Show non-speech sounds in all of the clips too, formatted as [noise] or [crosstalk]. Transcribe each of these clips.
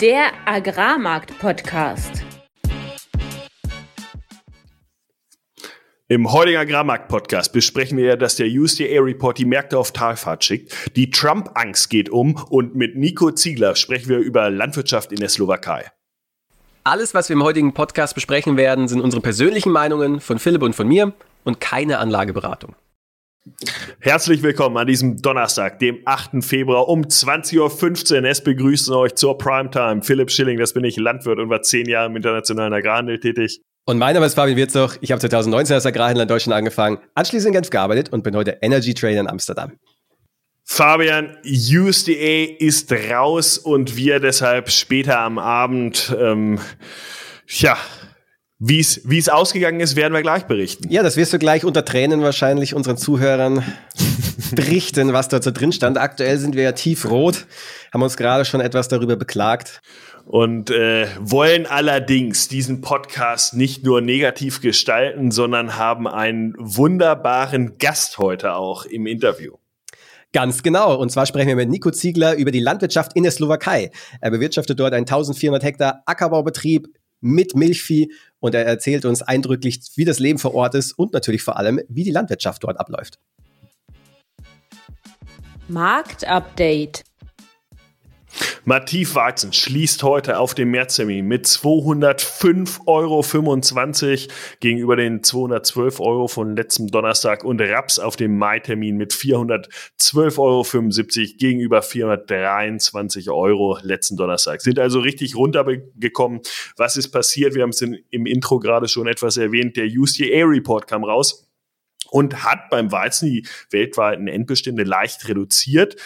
Der Agrarmarkt-Podcast. Im heutigen Agrarmarkt-Podcast besprechen wir ja, dass der USDA-Report die Märkte auf Talfahrt schickt. Die Trump-Angst geht um und mit Nico Ziegler sprechen wir über Landwirtschaft in der Slowakei. Alles, was wir im heutigen Podcast besprechen werden, sind unsere persönlichen Meinungen von Philipp und von mir und keine Anlageberatung. Herzlich willkommen an diesem Donnerstag, dem 8. Februar um 20.15 Uhr. Es begrüßen euch zur Primetime. Philipp Schilling, das bin ich, Landwirt und war zehn Jahre im internationalen Agrarhandel tätig. Und mein Name ist Fabian Wirzog. Ich habe 2019 als Agrarhändler in Deutschland angefangen, anschließend in Genf gearbeitet und bin heute Energy Trader in Amsterdam. Fabian, USDA ist raus und wir deshalb später am Abend, ähm, ja, wie es wie es ausgegangen ist, werden wir gleich berichten. Ja, das wirst du gleich unter Tränen wahrscheinlich unseren Zuhörern [laughs] berichten, was dort so drin stand. Aktuell sind wir ja tiefrot, haben uns gerade schon etwas darüber beklagt. Und äh, wollen allerdings diesen Podcast nicht nur negativ gestalten, sondern haben einen wunderbaren Gast heute auch im Interview. Ganz genau. Und zwar sprechen wir mit Nico Ziegler über die Landwirtschaft in der Slowakei. Er bewirtschaftet dort einen 1400 Hektar Ackerbaubetrieb mit Milchvieh und er erzählt uns eindrücklich, wie das Leben vor Ort ist und natürlich vor allem, wie die Landwirtschaft dort abläuft. Marktupdate. Mativ Weizen schließt heute auf dem Märztermin mit 205,25 Euro gegenüber den 212 Euro von letztem Donnerstag und Raps auf dem Mai-Termin mit 412,75 Euro gegenüber 423 Euro letzten Donnerstag. Sind also richtig runtergekommen. Was ist passiert? Wir haben es im Intro gerade schon etwas erwähnt. Der USDA-Report kam raus und hat beim Weizen die weltweiten Endbestände leicht reduziert,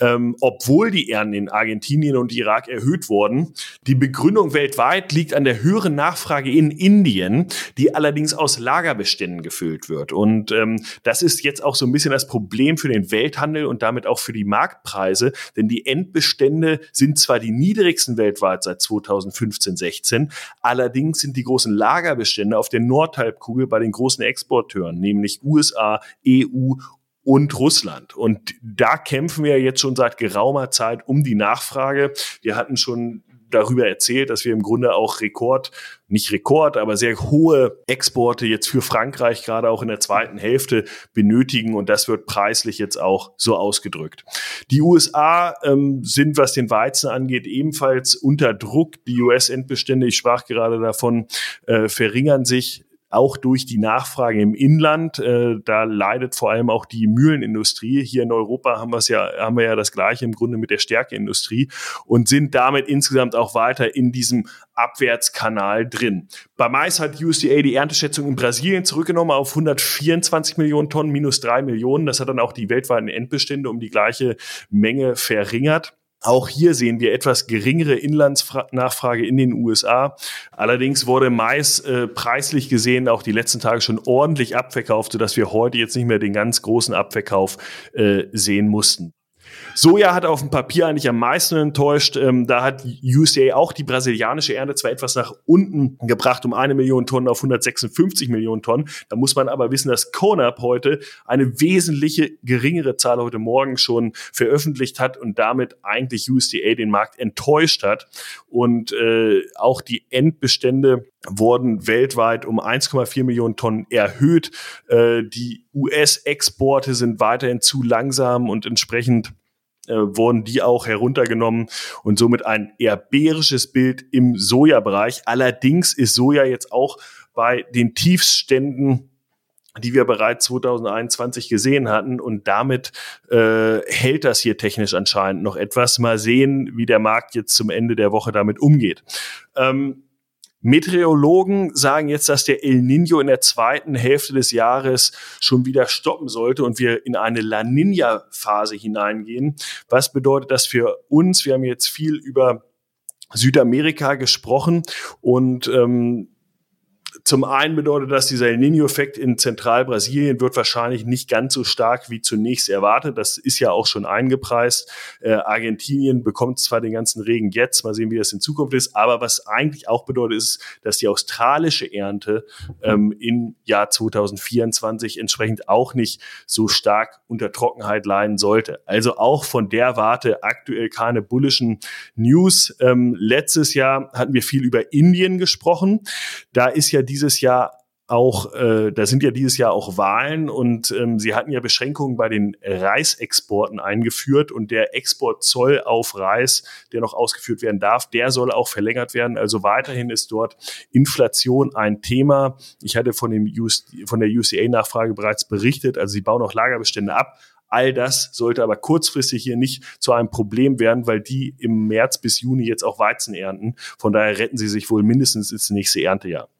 ähm, obwohl die Ernten in Argentinien und Irak erhöht wurden. Die Begründung weltweit liegt an der höheren Nachfrage in Indien, die allerdings aus Lagerbeständen gefüllt wird. Und ähm, das ist jetzt auch so ein bisschen das Problem für den Welthandel und damit auch für die Marktpreise, denn die Endbestände sind zwar die niedrigsten weltweit seit 2015, 16, allerdings sind die großen Lagerbestände auf der Nordhalbkugel bei den großen Exporteuren, nämlich USA, EU und Russland. Und da kämpfen wir jetzt schon seit geraumer Zeit um die Nachfrage. Wir hatten schon darüber erzählt, dass wir im Grunde auch Rekord, nicht Rekord, aber sehr hohe Exporte jetzt für Frankreich gerade auch in der zweiten Hälfte benötigen und das wird preislich jetzt auch so ausgedrückt. Die USA ähm, sind, was den Weizen angeht, ebenfalls unter Druck. Die US-Endbestände, ich sprach gerade davon, äh, verringern sich auch durch die Nachfrage im Inland. Äh, da leidet vor allem auch die Mühlenindustrie. Hier in Europa haben wir es ja, haben wir ja das Gleiche im Grunde mit der Stärkeindustrie und sind damit insgesamt auch weiter in diesem Abwärtskanal drin. Bei Mais hat USDA die Ernteschätzung in Brasilien zurückgenommen auf 124 Millionen Tonnen, minus drei Millionen. Das hat dann auch die weltweiten Endbestände um die gleiche Menge verringert. Auch hier sehen wir etwas geringere Inlandsnachfrage in den USA. Allerdings wurde Mais äh, preislich gesehen auch die letzten Tage schon ordentlich abverkauft, sodass wir heute jetzt nicht mehr den ganz großen Abverkauf äh, sehen mussten. Soja hat auf dem Papier eigentlich am meisten enttäuscht. Ähm, da hat USDA auch die brasilianische Ernte zwar etwas nach unten gebracht, um eine Million Tonnen auf 156 Millionen Tonnen. Da muss man aber wissen, dass CONAP heute eine wesentliche geringere Zahl heute Morgen schon veröffentlicht hat und damit eigentlich USDA den Markt enttäuscht hat. Und äh, auch die Endbestände wurden weltweit um 1,4 Millionen Tonnen erhöht. Äh, die US-Exporte sind weiterhin zu langsam und entsprechend äh, wurden die auch heruntergenommen und somit ein eher bärisches Bild im Sojabereich. Allerdings ist Soja jetzt auch bei den Tiefständen die wir bereits 2021 gesehen hatten. Und damit äh, hält das hier technisch anscheinend noch etwas. Mal sehen, wie der Markt jetzt zum Ende der Woche damit umgeht. Ähm, Meteorologen sagen jetzt, dass der El Nino in der zweiten Hälfte des Jahres schon wieder stoppen sollte und wir in eine La Nina-Phase hineingehen. Was bedeutet das für uns? Wir haben jetzt viel über Südamerika gesprochen und ähm, zum einen bedeutet das, dieser El Nino-Effekt in Zentralbrasilien wird wahrscheinlich nicht ganz so stark wie zunächst erwartet. Das ist ja auch schon eingepreist. Äh, Argentinien bekommt zwar den ganzen Regen jetzt, mal sehen, wie das in Zukunft ist, aber was eigentlich auch bedeutet, ist, dass die australische Ernte ähm, im Jahr 2024 entsprechend auch nicht so stark unter Trockenheit leiden sollte. Also auch von der Warte aktuell keine bullischen News. Ähm, letztes Jahr hatten wir viel über Indien gesprochen. Da ist ja dieses Jahr auch, äh, da sind ja dieses Jahr auch Wahlen und ähm, sie hatten ja Beschränkungen bei den Reisexporten eingeführt und der Exportzoll auf Reis, der noch ausgeführt werden darf, der soll auch verlängert werden. Also weiterhin ist dort Inflation ein Thema. Ich hatte von, dem US, von der UCA-Nachfrage bereits berichtet, also sie bauen auch Lagerbestände ab. All das sollte aber kurzfristig hier nicht zu einem Problem werden, weil die im März bis Juni jetzt auch Weizen ernten. Von daher retten sie sich wohl mindestens ins nächste Erntejahr.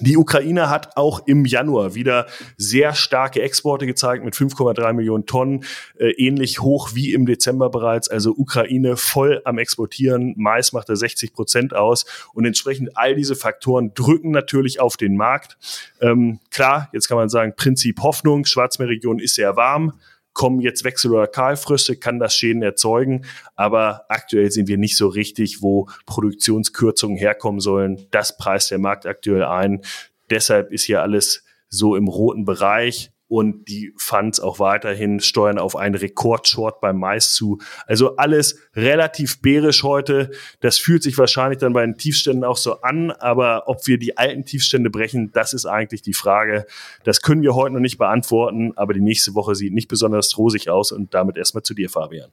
Die Ukraine hat auch im Januar wieder sehr starke Exporte gezeigt mit 5,3 Millionen Tonnen, äh, ähnlich hoch wie im Dezember bereits. Also Ukraine voll am Exportieren. Mais macht da 60 Prozent aus und entsprechend all diese Faktoren drücken natürlich auf den Markt. Ähm, klar, jetzt kann man sagen, Prinzip Hoffnung. Schwarzmeerregion ist sehr warm kommen jetzt Wechsel- oder Kahlfröste, kann das Schäden erzeugen. Aber aktuell sind wir nicht so richtig, wo Produktionskürzungen herkommen sollen. Das preist der Markt aktuell ein. Deshalb ist hier alles so im roten Bereich und die Funds auch weiterhin steuern auf einen Rekordshort beim Mais zu. Also alles relativ bärisch heute. Das fühlt sich wahrscheinlich dann bei den Tiefständen auch so an, aber ob wir die alten Tiefstände brechen, das ist eigentlich die Frage. Das können wir heute noch nicht beantworten, aber die nächste Woche sieht nicht besonders rosig aus und damit erstmal zu dir, Fabian.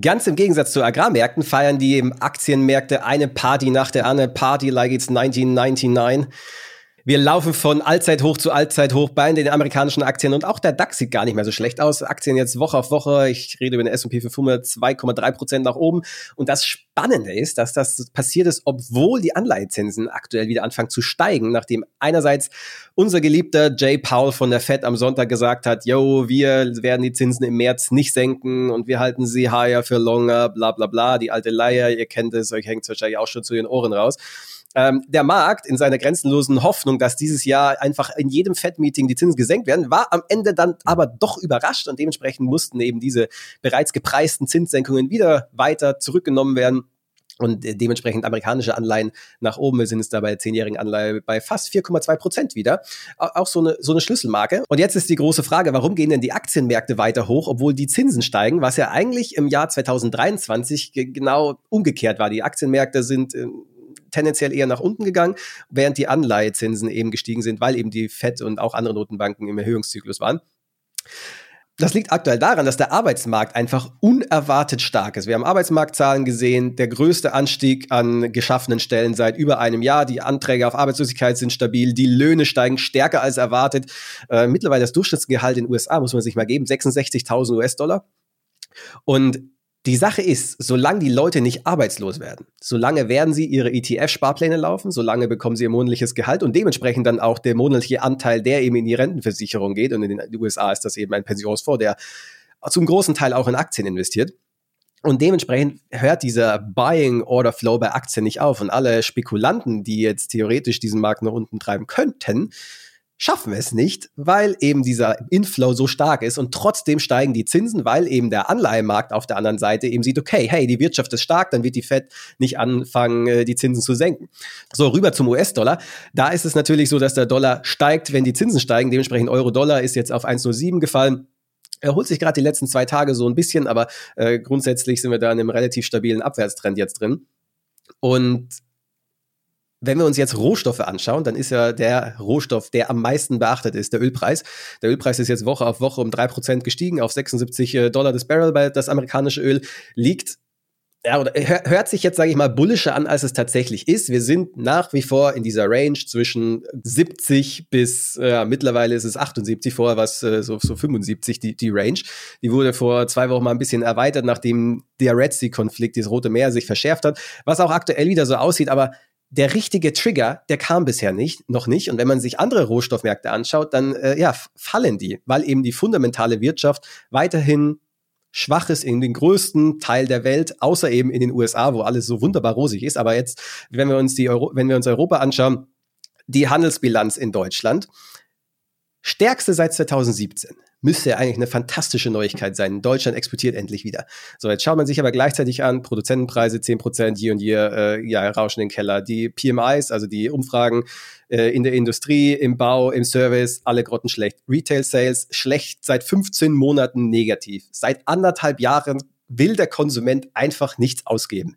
Ganz im Gegensatz zu Agrarmärkten feiern die Aktienmärkte eine Party nach der anderen. Party like it's 1999. Wir laufen von Allzeithoch zu Allzeithoch bei den amerikanischen Aktien und auch der DAX sieht gar nicht mehr so schlecht aus. Aktien jetzt Woche auf Woche, ich rede über den S&P 500, 2,3 Prozent nach oben. Und das Spannende ist, dass das passiert ist, obwohl die Anleihezinsen aktuell wieder anfangen zu steigen, nachdem einerseits unser geliebter Jay Powell von der Fed am Sonntag gesagt hat, yo, wir werden die Zinsen im März nicht senken und wir halten sie higher für longer, bla bla bla, die alte Leier, ihr kennt es, euch hängt es wahrscheinlich auch schon zu den Ohren raus ähm, der Markt in seiner grenzenlosen Hoffnung, dass dieses Jahr einfach in jedem Fed-Meeting die Zinsen gesenkt werden, war am Ende dann aber doch überrascht und dementsprechend mussten eben diese bereits gepreisten Zinssenkungen wieder weiter zurückgenommen werden. Und äh, dementsprechend amerikanische Anleihen nach oben. Wir sind es da bei zehnjährigen Anleihe bei fast 4,2 Prozent wieder. Auch so eine, so eine Schlüsselmarke. Und jetzt ist die große Frage, warum gehen denn die Aktienmärkte weiter hoch, obwohl die Zinsen steigen, was ja eigentlich im Jahr 2023 genau umgekehrt war. Die Aktienmärkte sind äh, tendenziell eher nach unten gegangen, während die Anleihezinsen eben gestiegen sind, weil eben die FED und auch andere Notenbanken im Erhöhungszyklus waren. Das liegt aktuell daran, dass der Arbeitsmarkt einfach unerwartet stark ist. Wir haben Arbeitsmarktzahlen gesehen, der größte Anstieg an geschaffenen Stellen seit über einem Jahr. Die Anträge auf Arbeitslosigkeit sind stabil, die Löhne steigen stärker als erwartet. Äh, mittlerweile das Durchschnittsgehalt in den USA, muss man sich mal geben, 66.000 US-Dollar. Und die Sache ist, solange die Leute nicht arbeitslos werden, solange werden sie ihre ETF-Sparpläne laufen, solange bekommen sie ihr monatliches Gehalt und dementsprechend dann auch der monatliche Anteil, der eben in die Rentenversicherung geht. Und in den USA ist das eben ein Pensionsfonds, der zum großen Teil auch in Aktien investiert. Und dementsprechend hört dieser Buying Order Flow bei Aktien nicht auf. Und alle Spekulanten, die jetzt theoretisch diesen Markt nach unten treiben könnten, schaffen es nicht, weil eben dieser Inflow so stark ist und trotzdem steigen die Zinsen, weil eben der Anleihemarkt auf der anderen Seite eben sieht, okay, hey, die Wirtschaft ist stark, dann wird die Fed nicht anfangen, äh, die Zinsen zu senken. So, rüber zum US-Dollar. Da ist es natürlich so, dass der Dollar steigt, wenn die Zinsen steigen. Dementsprechend Euro-Dollar ist jetzt auf 1,07 gefallen. Er holt sich gerade die letzten zwei Tage so ein bisschen, aber äh, grundsätzlich sind wir da in einem relativ stabilen Abwärtstrend jetzt drin. Und wenn wir uns jetzt Rohstoffe anschauen, dann ist ja der Rohstoff, der am meisten beachtet ist, der Ölpreis. Der Ölpreis ist jetzt Woche auf Woche um drei Prozent gestiegen auf 76 äh, Dollar das Barrel, weil das amerikanische Öl liegt ja, oder hört sich jetzt, sage ich mal, bullischer an, als es tatsächlich ist. Wir sind nach wie vor in dieser Range zwischen 70 bis äh, mittlerweile ist es 78, vorher was äh, so, so 75 die, die Range. Die wurde vor zwei Wochen mal ein bisschen erweitert, nachdem der Red Sea-Konflikt, das Rote Meer, sich verschärft hat, was auch aktuell wieder so aussieht, aber der richtige Trigger, der kam bisher nicht, noch nicht. Und wenn man sich andere Rohstoffmärkte anschaut, dann äh, ja, fallen die, weil eben die fundamentale Wirtschaft weiterhin schwach ist in den größten Teil der Welt, außer eben in den USA, wo alles so wunderbar rosig ist. Aber jetzt, wenn wir uns die Euro wenn wir uns Europa anschauen, die Handelsbilanz in Deutschland. Stärkste seit 2017 müsste ja eigentlich eine fantastische Neuigkeit sein. Deutschland exportiert endlich wieder. So, jetzt schaut man sich aber gleichzeitig an, Produzentenpreise 10% hier und hier, äh, ja, rauschen in den Keller. Die PMIs, also die Umfragen äh, in der Industrie, im Bau, im Service, alle Grotten schlecht. Retail Sales schlecht, seit 15 Monaten negativ. Seit anderthalb Jahren will der Konsument einfach nichts ausgeben.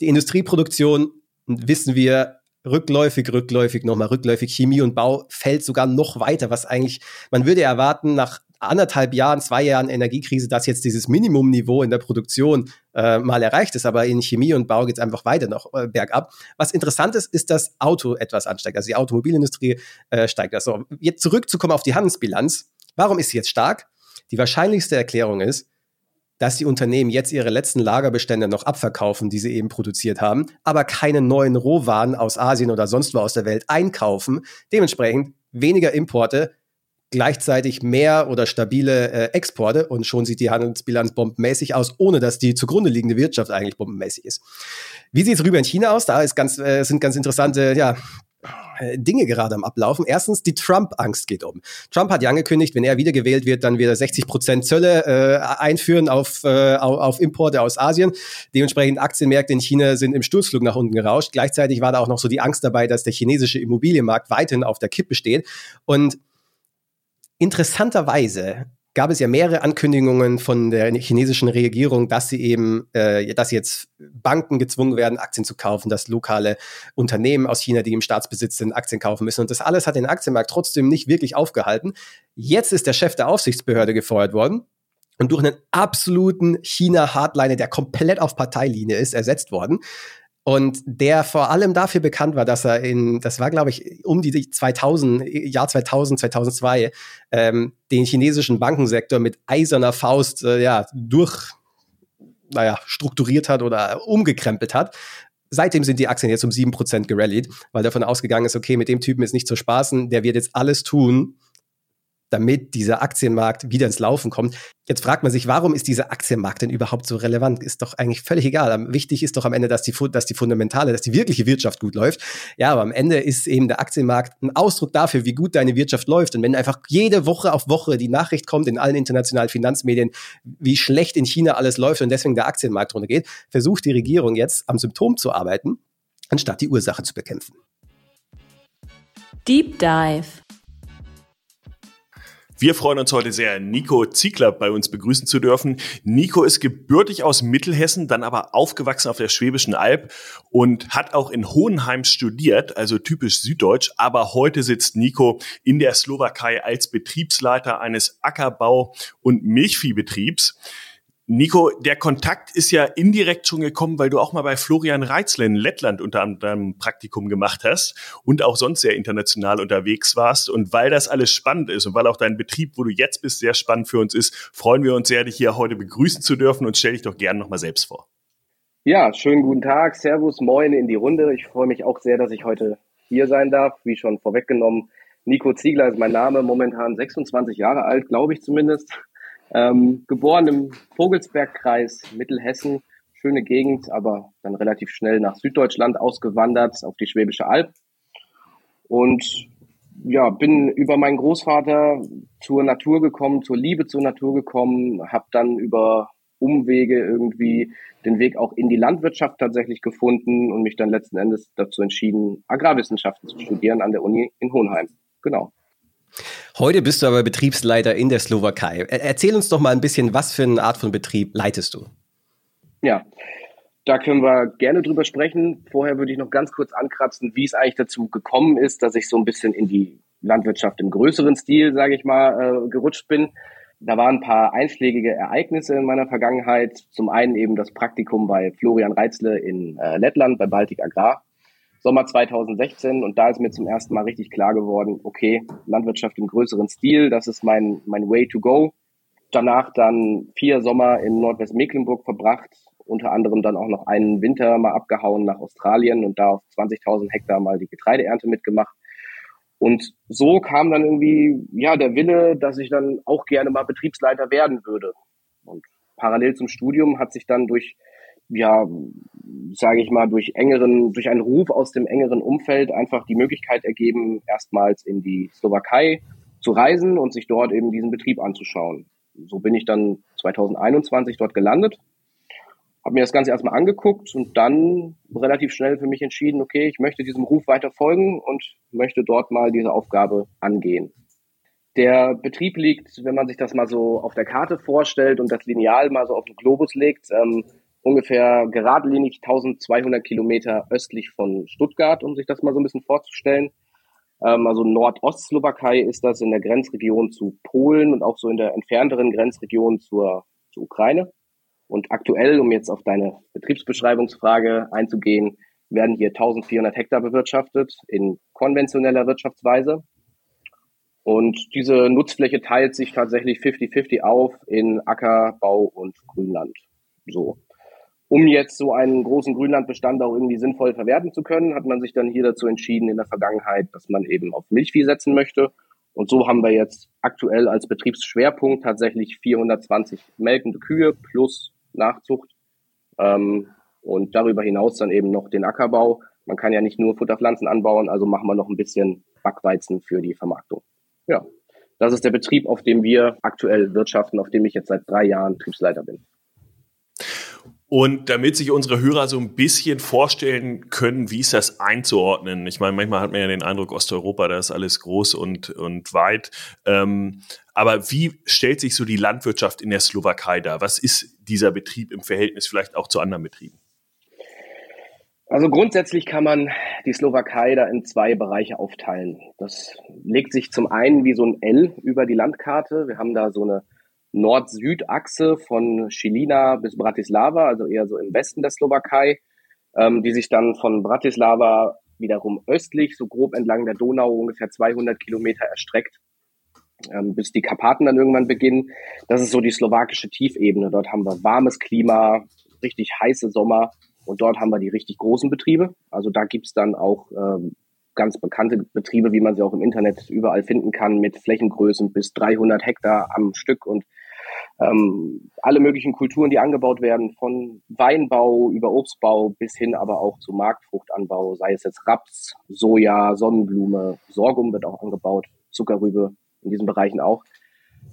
Die Industrieproduktion, wissen wir, rückläufig, rückläufig, nochmal rückläufig. Chemie und Bau fällt sogar noch weiter, was eigentlich, man würde erwarten, nach anderthalb Jahren, zwei Jahren Energiekrise, dass jetzt dieses Minimumniveau in der Produktion äh, mal erreicht ist, aber in Chemie und Bau geht es einfach weiter noch äh, bergab. Was interessant ist, ist, dass Auto etwas ansteigt. Also die Automobilindustrie äh, steigt. Also jetzt zurückzukommen auf die Handelsbilanz. Warum ist sie jetzt stark? Die wahrscheinlichste Erklärung ist, dass die Unternehmen jetzt ihre letzten Lagerbestände noch abverkaufen, die sie eben produziert haben, aber keine neuen Rohwaren aus Asien oder sonst wo aus der Welt einkaufen. Dementsprechend weniger Importe, gleichzeitig mehr oder stabile äh, Exporte und schon sieht die Handelsbilanz bombenmäßig aus, ohne dass die zugrunde liegende Wirtschaft eigentlich bombenmäßig ist. Wie sieht es rüber in China aus? Da ganz, äh, sind ganz interessante ja, Dinge gerade am Ablaufen. Erstens, die Trump-Angst geht um. Trump hat ja angekündigt, wenn er wiedergewählt wird, dann wird er 60 Prozent Zölle äh, einführen auf, äh, auf Importe aus Asien. Dementsprechend Aktienmärkte in China sind im Sturzflug nach unten gerauscht. Gleichzeitig war da auch noch so die Angst dabei, dass der chinesische Immobilienmarkt weiterhin auf der Kippe steht. Und interessanterweise gab es ja mehrere Ankündigungen von der chinesischen Regierung, dass sie eben, äh, dass jetzt Banken gezwungen werden, Aktien zu kaufen, dass lokale Unternehmen aus China, die im Staatsbesitz sind, Aktien kaufen müssen. Und das alles hat den Aktienmarkt trotzdem nicht wirklich aufgehalten. Jetzt ist der Chef der Aufsichtsbehörde gefeuert worden und durch einen absoluten China-Hardliner, der komplett auf Parteilinie ist, ersetzt worden und der vor allem dafür bekannt war, dass er in, das war glaube ich um die 2000, Jahr 2000, 2002, ähm, den chinesischen Bankensektor mit eiserner Faust äh, ja durch, naja, strukturiert hat oder umgekrempelt hat. Seitdem sind die Aktien jetzt um sieben Prozent gerallied, weil davon ausgegangen ist, okay, mit dem Typen ist nicht zu spaßen, der wird jetzt alles tun, damit dieser Aktienmarkt wieder ins Laufen kommt. Jetzt fragt man sich, warum ist dieser Aktienmarkt denn überhaupt so relevant? Ist doch eigentlich völlig egal. Wichtig ist doch am Ende, dass die, dass die fundamentale, dass die wirkliche Wirtschaft gut läuft. Ja, aber am Ende ist eben der Aktienmarkt ein Ausdruck dafür, wie gut deine Wirtschaft läuft. Und wenn einfach jede Woche auf Woche die Nachricht kommt in allen internationalen Finanzmedien, wie schlecht in China alles läuft und deswegen der Aktienmarkt runtergeht, versucht die Regierung jetzt am Symptom zu arbeiten, anstatt die Ursache zu bekämpfen. Deep Dive wir freuen uns heute sehr, Nico Ziegler bei uns begrüßen zu dürfen. Nico ist gebürtig aus Mittelhessen, dann aber aufgewachsen auf der Schwäbischen Alb und hat auch in Hohenheim studiert, also typisch süddeutsch. Aber heute sitzt Nico in der Slowakei als Betriebsleiter eines Ackerbau- und Milchviehbetriebs. Nico, der Kontakt ist ja indirekt schon gekommen, weil du auch mal bei Florian Reitzle in Lettland unter anderem Praktikum gemacht hast und auch sonst sehr international unterwegs warst. Und weil das alles spannend ist und weil auch dein Betrieb, wo du jetzt bist, sehr spannend für uns ist, freuen wir uns sehr, dich hier heute begrüßen zu dürfen und stell dich doch gerne nochmal selbst vor. Ja, schönen guten Tag, Servus, Moin in die Runde. Ich freue mich auch sehr, dass ich heute hier sein darf. Wie schon vorweggenommen, Nico Ziegler ist mein Name, momentan 26 Jahre alt, glaube ich zumindest. Ähm, geboren im Vogelsbergkreis Mittelhessen, schöne Gegend, aber dann relativ schnell nach Süddeutschland ausgewandert, auf die Schwäbische Alb. Und ja, bin über meinen Großvater zur Natur gekommen, zur Liebe zur Natur gekommen, habe dann über Umwege irgendwie den Weg auch in die Landwirtschaft tatsächlich gefunden und mich dann letzten Endes dazu entschieden, Agrarwissenschaften zu studieren an der Uni in Hohenheim. Genau. Heute bist du aber Betriebsleiter in der Slowakei. Erzähl uns doch mal ein bisschen, was für eine Art von Betrieb leitest du? Ja, da können wir gerne drüber sprechen. Vorher würde ich noch ganz kurz ankratzen, wie es eigentlich dazu gekommen ist, dass ich so ein bisschen in die Landwirtschaft im größeren Stil, sage ich mal, äh, gerutscht bin. Da waren ein paar einschlägige Ereignisse in meiner Vergangenheit. Zum einen eben das Praktikum bei Florian Reitzle in äh, Lettland bei Baltic Agrar. Sommer 2016 und da ist mir zum ersten Mal richtig klar geworden, okay, Landwirtschaft im größeren Stil, das ist mein, mein Way to go. Danach dann vier Sommer in Nordwestmecklenburg verbracht, unter anderem dann auch noch einen Winter mal abgehauen nach Australien und da auf 20.000 Hektar mal die Getreideernte mitgemacht. Und so kam dann irgendwie, ja, der Wille, dass ich dann auch gerne mal Betriebsleiter werden würde. Und parallel zum Studium hat sich dann durch, ja, sage ich mal, durch engeren, durch einen Ruf aus dem engeren Umfeld einfach die Möglichkeit ergeben, erstmals in die Slowakei zu reisen und sich dort eben diesen Betrieb anzuschauen. So bin ich dann 2021 dort gelandet, habe mir das Ganze erstmal angeguckt und dann relativ schnell für mich entschieden, okay, ich möchte diesem Ruf weiter folgen und möchte dort mal diese Aufgabe angehen. Der Betrieb liegt, wenn man sich das mal so auf der Karte vorstellt und das Lineal mal so auf den Globus legt, ähm, ungefähr geradlinig 1200 Kilometer östlich von Stuttgart, um sich das mal so ein bisschen vorzustellen. Ähm, also Nordostslowakei ist das in der Grenzregion zu Polen und auch so in der entfernteren Grenzregion zur, zur Ukraine. Und aktuell, um jetzt auf deine Betriebsbeschreibungsfrage einzugehen, werden hier 1400 Hektar bewirtschaftet in konventioneller Wirtschaftsweise. Und diese Nutzfläche teilt sich tatsächlich 50-50 auf in Acker, Bau und Grünland. So um jetzt so einen großen Grünlandbestand auch irgendwie sinnvoll verwerten zu können, hat man sich dann hier dazu entschieden in der Vergangenheit, dass man eben auf Milchvieh setzen möchte. Und so haben wir jetzt aktuell als Betriebsschwerpunkt tatsächlich 420 melkende Kühe plus Nachzucht. Ähm, und darüber hinaus dann eben noch den Ackerbau. Man kann ja nicht nur Futterpflanzen anbauen, also machen wir noch ein bisschen Backweizen für die Vermarktung. Ja, das ist der Betrieb, auf dem wir aktuell wirtschaften, auf dem ich jetzt seit drei Jahren Betriebsleiter bin. Und damit sich unsere Hörer so ein bisschen vorstellen können, wie ist das einzuordnen? Ich meine, manchmal hat man ja den Eindruck, Osteuropa, da ist alles groß und, und weit. Ähm, aber wie stellt sich so die Landwirtschaft in der Slowakei dar? Was ist dieser Betrieb im Verhältnis vielleicht auch zu anderen Betrieben? Also grundsätzlich kann man die Slowakei da in zwei Bereiche aufteilen. Das legt sich zum einen wie so ein L über die Landkarte. Wir haben da so eine Nord-Süd-Achse von Schilina bis Bratislava, also eher so im Westen der Slowakei, ähm, die sich dann von Bratislava wiederum östlich, so grob entlang der Donau, ungefähr 200 Kilometer erstreckt, ähm, bis die Karpaten dann irgendwann beginnen. Das ist so die slowakische Tiefebene. Dort haben wir warmes Klima, richtig heiße Sommer und dort haben wir die richtig großen Betriebe. Also da gibt's dann auch ähm, ganz bekannte Betriebe, wie man sie auch im Internet überall finden kann, mit Flächengrößen bis 300 Hektar am Stück und ähm, alle möglichen Kulturen, die angebaut werden, von Weinbau über Obstbau bis hin aber auch zu Marktfruchtanbau, sei es jetzt Raps, Soja, Sonnenblume, Sorghum wird auch angebaut, Zuckerrübe in diesen Bereichen auch.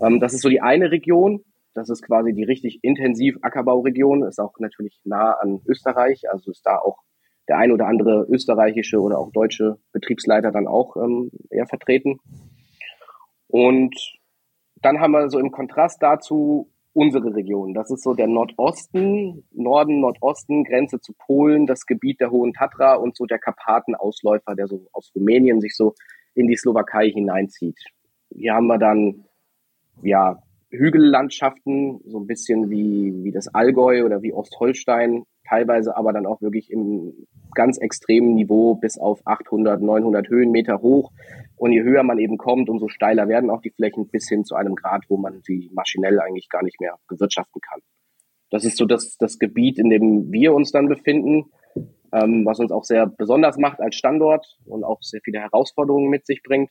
Ähm, das ist so die eine Region. Das ist quasi die richtig intensiv Ackerbauregion, ist auch natürlich nah an Österreich, also ist da auch der ein oder andere österreichische oder auch deutsche Betriebsleiter dann auch ähm, eher vertreten. Und dann haben wir so im Kontrast dazu unsere Region. Das ist so der Nordosten, Norden, Nordosten, Grenze zu Polen, das Gebiet der Hohen Tatra und so der Karpatenausläufer, der so aus Rumänien sich so in die Slowakei hineinzieht. Hier haben wir dann, ja, Hügellandschaften, so ein bisschen wie, wie das Allgäu oder wie Ostholstein, teilweise aber dann auch wirklich im ganz extremen Niveau bis auf 800, 900 Höhenmeter hoch. Und je höher man eben kommt, umso steiler werden auch die Flächen bis hin zu einem Grad, wo man sie maschinell eigentlich gar nicht mehr bewirtschaften kann. Das ist so das, das Gebiet, in dem wir uns dann befinden, ähm, was uns auch sehr besonders macht als Standort und auch sehr viele Herausforderungen mit sich bringt.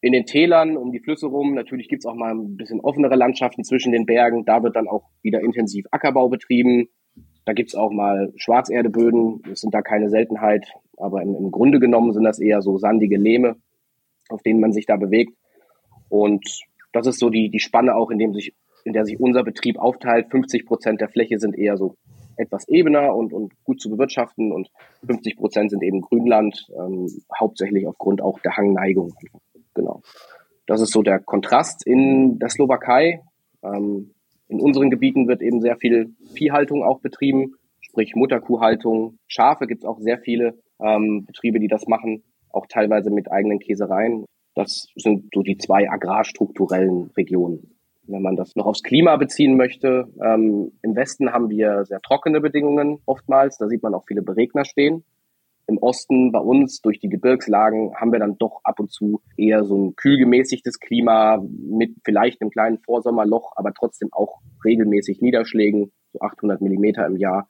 In den Tälern um die Flüsse rum, natürlich gibt's auch mal ein bisschen offenere Landschaften zwischen den Bergen. Da wird dann auch wieder intensiv Ackerbau betrieben. Da gibt's auch mal Schwarzerdeböden, das sind da keine Seltenheit, aber im, im Grunde genommen sind das eher so sandige Lehme, auf denen man sich da bewegt. Und das ist so die, die Spanne auch, in, dem sich, in der sich unser Betrieb aufteilt. 50 Prozent der Fläche sind eher so etwas ebener und, und gut zu bewirtschaften und 50 Prozent sind eben Grünland, ähm, hauptsächlich aufgrund auch der Hangneigung. Genau. Das ist so der Kontrast in der Slowakei. Ähm, in unseren Gebieten wird eben sehr viel Viehhaltung auch betrieben, sprich Mutterkuhhaltung. Schafe gibt es auch sehr viele ähm, Betriebe, die das machen, auch teilweise mit eigenen Käsereien. Das sind so die zwei agrarstrukturellen Regionen. Wenn man das noch aufs Klima beziehen möchte, ähm, im Westen haben wir sehr trockene Bedingungen oftmals. Da sieht man auch viele Beregner stehen im Osten bei uns durch die Gebirgslagen haben wir dann doch ab und zu eher so ein kühl gemäßigtes Klima mit vielleicht einem kleinen Vorsommerloch, aber trotzdem auch regelmäßig Niederschlägen, so 800 Millimeter im Jahr,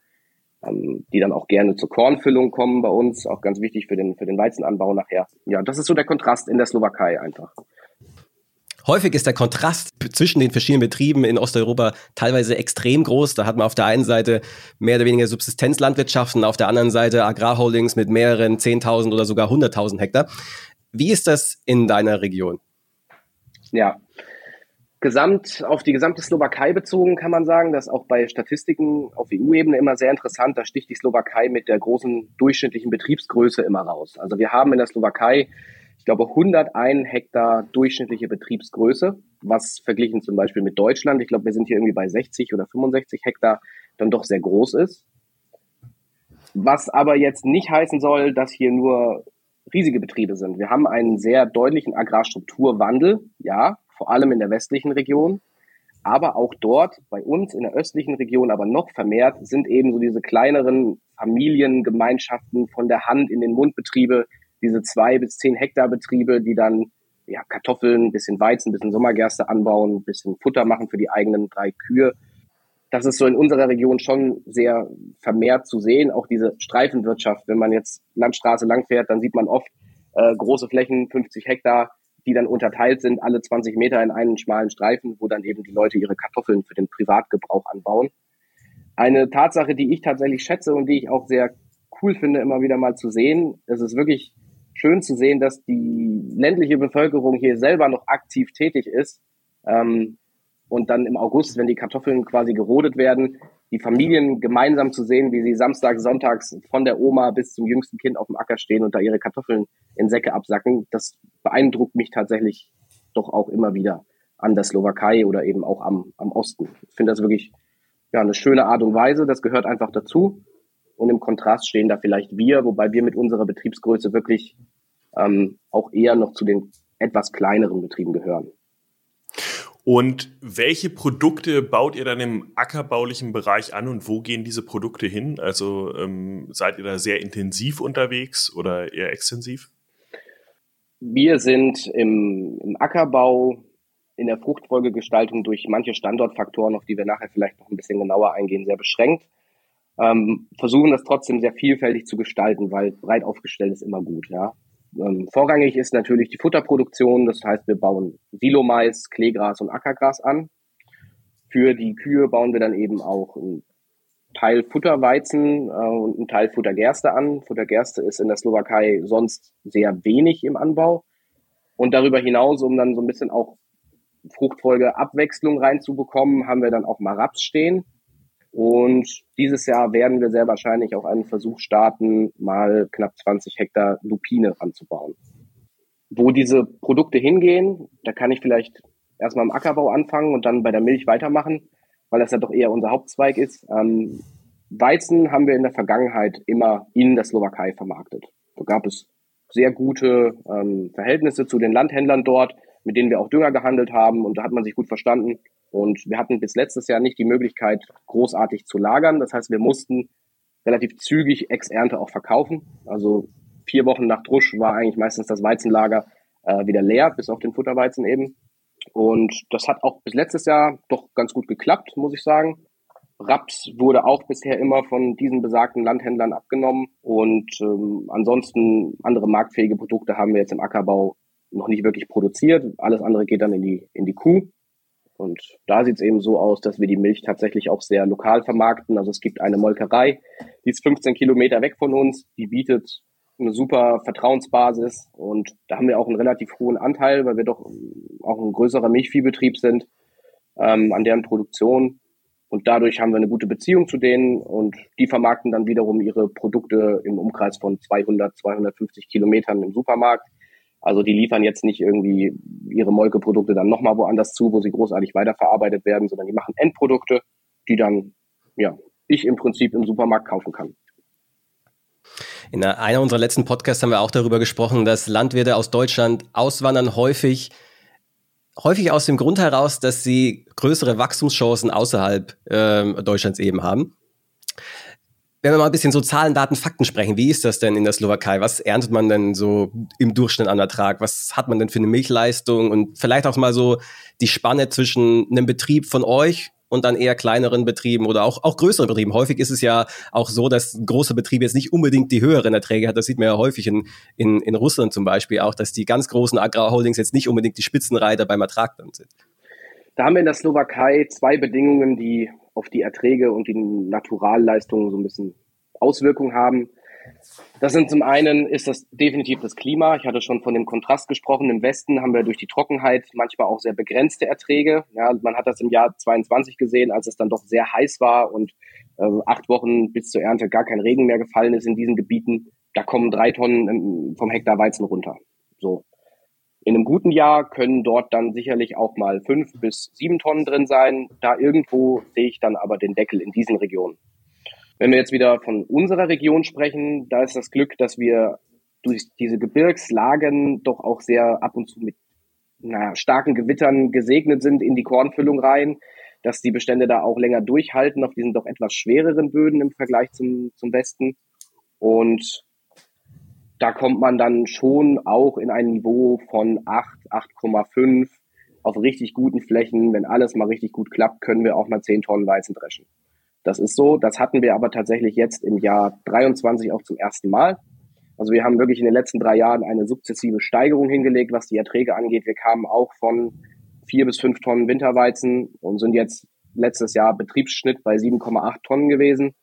ähm, die dann auch gerne zur Kornfüllung kommen bei uns, auch ganz wichtig für den, für den Weizenanbau nachher. Ja, das ist so der Kontrast in der Slowakei einfach. Häufig ist der Kontrast zwischen den verschiedenen Betrieben in Osteuropa teilweise extrem groß. Da hat man auf der einen Seite mehr oder weniger Subsistenzlandwirtschaften, auf der anderen Seite Agrarholdings mit mehreren 10.000 oder sogar 100.000 Hektar. Wie ist das in deiner Region? Ja, gesamt auf die gesamte Slowakei bezogen kann man sagen, dass auch bei Statistiken auf EU-Ebene immer sehr interessant, da sticht die Slowakei mit der großen durchschnittlichen Betriebsgröße immer raus. Also wir haben in der Slowakei, glaube, 101 Hektar durchschnittliche Betriebsgröße, was verglichen zum Beispiel mit Deutschland, ich glaube, wir sind hier irgendwie bei 60 oder 65 Hektar, dann doch sehr groß ist. Was aber jetzt nicht heißen soll, dass hier nur riesige Betriebe sind. Wir haben einen sehr deutlichen Agrarstrukturwandel, ja, vor allem in der westlichen Region. Aber auch dort, bei uns in der östlichen Region, aber noch vermehrt, sind eben so diese kleineren Familiengemeinschaften von der Hand in den Mund Betriebe, diese zwei bis zehn Hektar Betriebe, die dann ja, Kartoffeln, bisschen Weizen, bisschen Sommergerste anbauen, bisschen Futter machen für die eigenen drei Kühe. Das ist so in unserer Region schon sehr vermehrt zu sehen. Auch diese Streifenwirtschaft, wenn man jetzt Landstraße langfährt, dann sieht man oft äh, große Flächen, 50 Hektar, die dann unterteilt sind, alle 20 Meter in einen schmalen Streifen, wo dann eben die Leute ihre Kartoffeln für den Privatgebrauch anbauen. Eine Tatsache, die ich tatsächlich schätze und die ich auch sehr cool finde, immer wieder mal zu sehen. Es ist wirklich schön zu sehen, dass die ländliche Bevölkerung hier selber noch aktiv tätig ist. Ähm, und dann im August, wenn die Kartoffeln quasi gerodet werden, die Familien gemeinsam zu sehen, wie sie samstags, sonntags von der Oma bis zum jüngsten Kind auf dem Acker stehen und da ihre Kartoffeln in Säcke absacken, das beeindruckt mich tatsächlich doch auch immer wieder an der Slowakei oder eben auch am, am Osten. Ich finde das wirklich ja, eine schöne Art und Weise, das gehört einfach dazu. Und im Kontrast stehen da vielleicht wir, wobei wir mit unserer Betriebsgröße wirklich ähm, auch eher noch zu den etwas kleineren Betrieben gehören. Und welche Produkte baut ihr dann im ackerbaulichen Bereich an und wo gehen diese Produkte hin? Also ähm, seid ihr da sehr intensiv unterwegs oder eher extensiv? Wir sind im, im Ackerbau in der Fruchtfolgegestaltung durch manche Standortfaktoren, auf die wir nachher vielleicht noch ein bisschen genauer eingehen, sehr beschränkt. Ähm, versuchen das trotzdem sehr vielfältig zu gestalten, weil breit aufgestellt ist immer gut, ja. Ähm, vorrangig ist natürlich die Futterproduktion, das heißt, wir bauen Silomais, Kleegras und Ackergras an. Für die Kühe bauen wir dann eben auch einen Teil Futterweizen äh, und einen Teil Futtergerste an. Futtergerste ist in der Slowakei sonst sehr wenig im Anbau. Und darüber hinaus, um dann so ein bisschen auch Fruchtfolge Abwechslung reinzubekommen, haben wir dann auch mal Raps stehen. Und dieses Jahr werden wir sehr wahrscheinlich auch einen Versuch starten, mal knapp 20 Hektar Lupine anzubauen. Wo diese Produkte hingehen, da kann ich vielleicht erstmal im Ackerbau anfangen und dann bei der Milch weitermachen, weil das ja doch eher unser Hauptzweig ist. Ähm, Weizen haben wir in der Vergangenheit immer in der Slowakei vermarktet. Da gab es sehr gute ähm, Verhältnisse zu den Landhändlern dort, mit denen wir auch Dünger gehandelt haben und da hat man sich gut verstanden. Und wir hatten bis letztes Jahr nicht die Möglichkeit, großartig zu lagern. Das heißt, wir mussten relativ zügig Ex-Ernte auch verkaufen. Also vier Wochen nach Drusch war eigentlich meistens das Weizenlager äh, wieder leer, bis auf den Futterweizen eben. Und das hat auch bis letztes Jahr doch ganz gut geklappt, muss ich sagen. Raps wurde auch bisher immer von diesen besagten Landhändlern abgenommen. Und ähm, ansonsten andere marktfähige Produkte haben wir jetzt im Ackerbau noch nicht wirklich produziert. Alles andere geht dann in die, in die Kuh. Und da sieht es eben so aus, dass wir die Milch tatsächlich auch sehr lokal vermarkten. Also es gibt eine Molkerei, die ist 15 Kilometer weg von uns, die bietet eine super Vertrauensbasis und da haben wir auch einen relativ hohen Anteil, weil wir doch auch ein größerer Milchviehbetrieb sind ähm, an deren Produktion. Und dadurch haben wir eine gute Beziehung zu denen und die vermarkten dann wiederum ihre Produkte im Umkreis von 200, 250 Kilometern im Supermarkt. Also die liefern jetzt nicht irgendwie ihre Molkeprodukte dann nochmal woanders zu, wo sie großartig weiterverarbeitet werden, sondern die machen Endprodukte, die dann, ja, ich im Prinzip im Supermarkt kaufen kann. In einer unserer letzten Podcasts haben wir auch darüber gesprochen, dass Landwirte aus Deutschland auswandern häufig, häufig aus dem Grund heraus, dass sie größere Wachstumschancen außerhalb äh, Deutschlands eben haben. Wenn wir mal ein bisschen so Zahlen, Daten, Fakten sprechen, wie ist das denn in der Slowakei? Was erntet man denn so im Durchschnitt an Ertrag? Was hat man denn für eine Milchleistung? Und vielleicht auch mal so die Spanne zwischen einem Betrieb von euch und dann eher kleineren Betrieben oder auch, auch größeren Betrieben. Häufig ist es ja auch so, dass große Betriebe jetzt nicht unbedingt die höheren Erträge hat. Das sieht man ja häufig in, in, in Russland zum Beispiel auch, dass die ganz großen Agrarholdings jetzt nicht unbedingt die Spitzenreiter beim Ertrag dann sind. Da haben wir in der Slowakei zwei Bedingungen, die auf die Erträge und die Naturalleistungen so ein bisschen Auswirkungen haben. Das sind zum einen ist das definitiv das Klima. Ich hatte schon von dem Kontrast gesprochen. Im Westen haben wir durch die Trockenheit manchmal auch sehr begrenzte Erträge. Ja, man hat das im Jahr 22 gesehen, als es dann doch sehr heiß war und äh, acht Wochen bis zur Ernte gar kein Regen mehr gefallen ist in diesen Gebieten. Da kommen drei Tonnen vom Hektar Weizen runter. So. In einem guten Jahr können dort dann sicherlich auch mal fünf bis sieben Tonnen drin sein. Da irgendwo sehe ich dann aber den Deckel in diesen Regionen. Wenn wir jetzt wieder von unserer Region sprechen, da ist das Glück, dass wir durch diese Gebirgslagen doch auch sehr ab und zu mit na, starken Gewittern gesegnet sind in die Kornfüllung rein, dass die Bestände da auch länger durchhalten auf diesen doch etwas schwereren Böden im Vergleich zum, zum Westen. Und da kommt man dann schon auch in ein Niveau von 8, 8,5 auf richtig guten Flächen. Wenn alles mal richtig gut klappt, können wir auch mal 10 Tonnen Weizen dreschen. Das ist so. Das hatten wir aber tatsächlich jetzt im Jahr 23 auch zum ersten Mal. Also wir haben wirklich in den letzten drei Jahren eine sukzessive Steigerung hingelegt, was die Erträge angeht. Wir kamen auch von vier bis fünf Tonnen Winterweizen und sind jetzt letztes Jahr Betriebsschnitt bei 7,8 Tonnen gewesen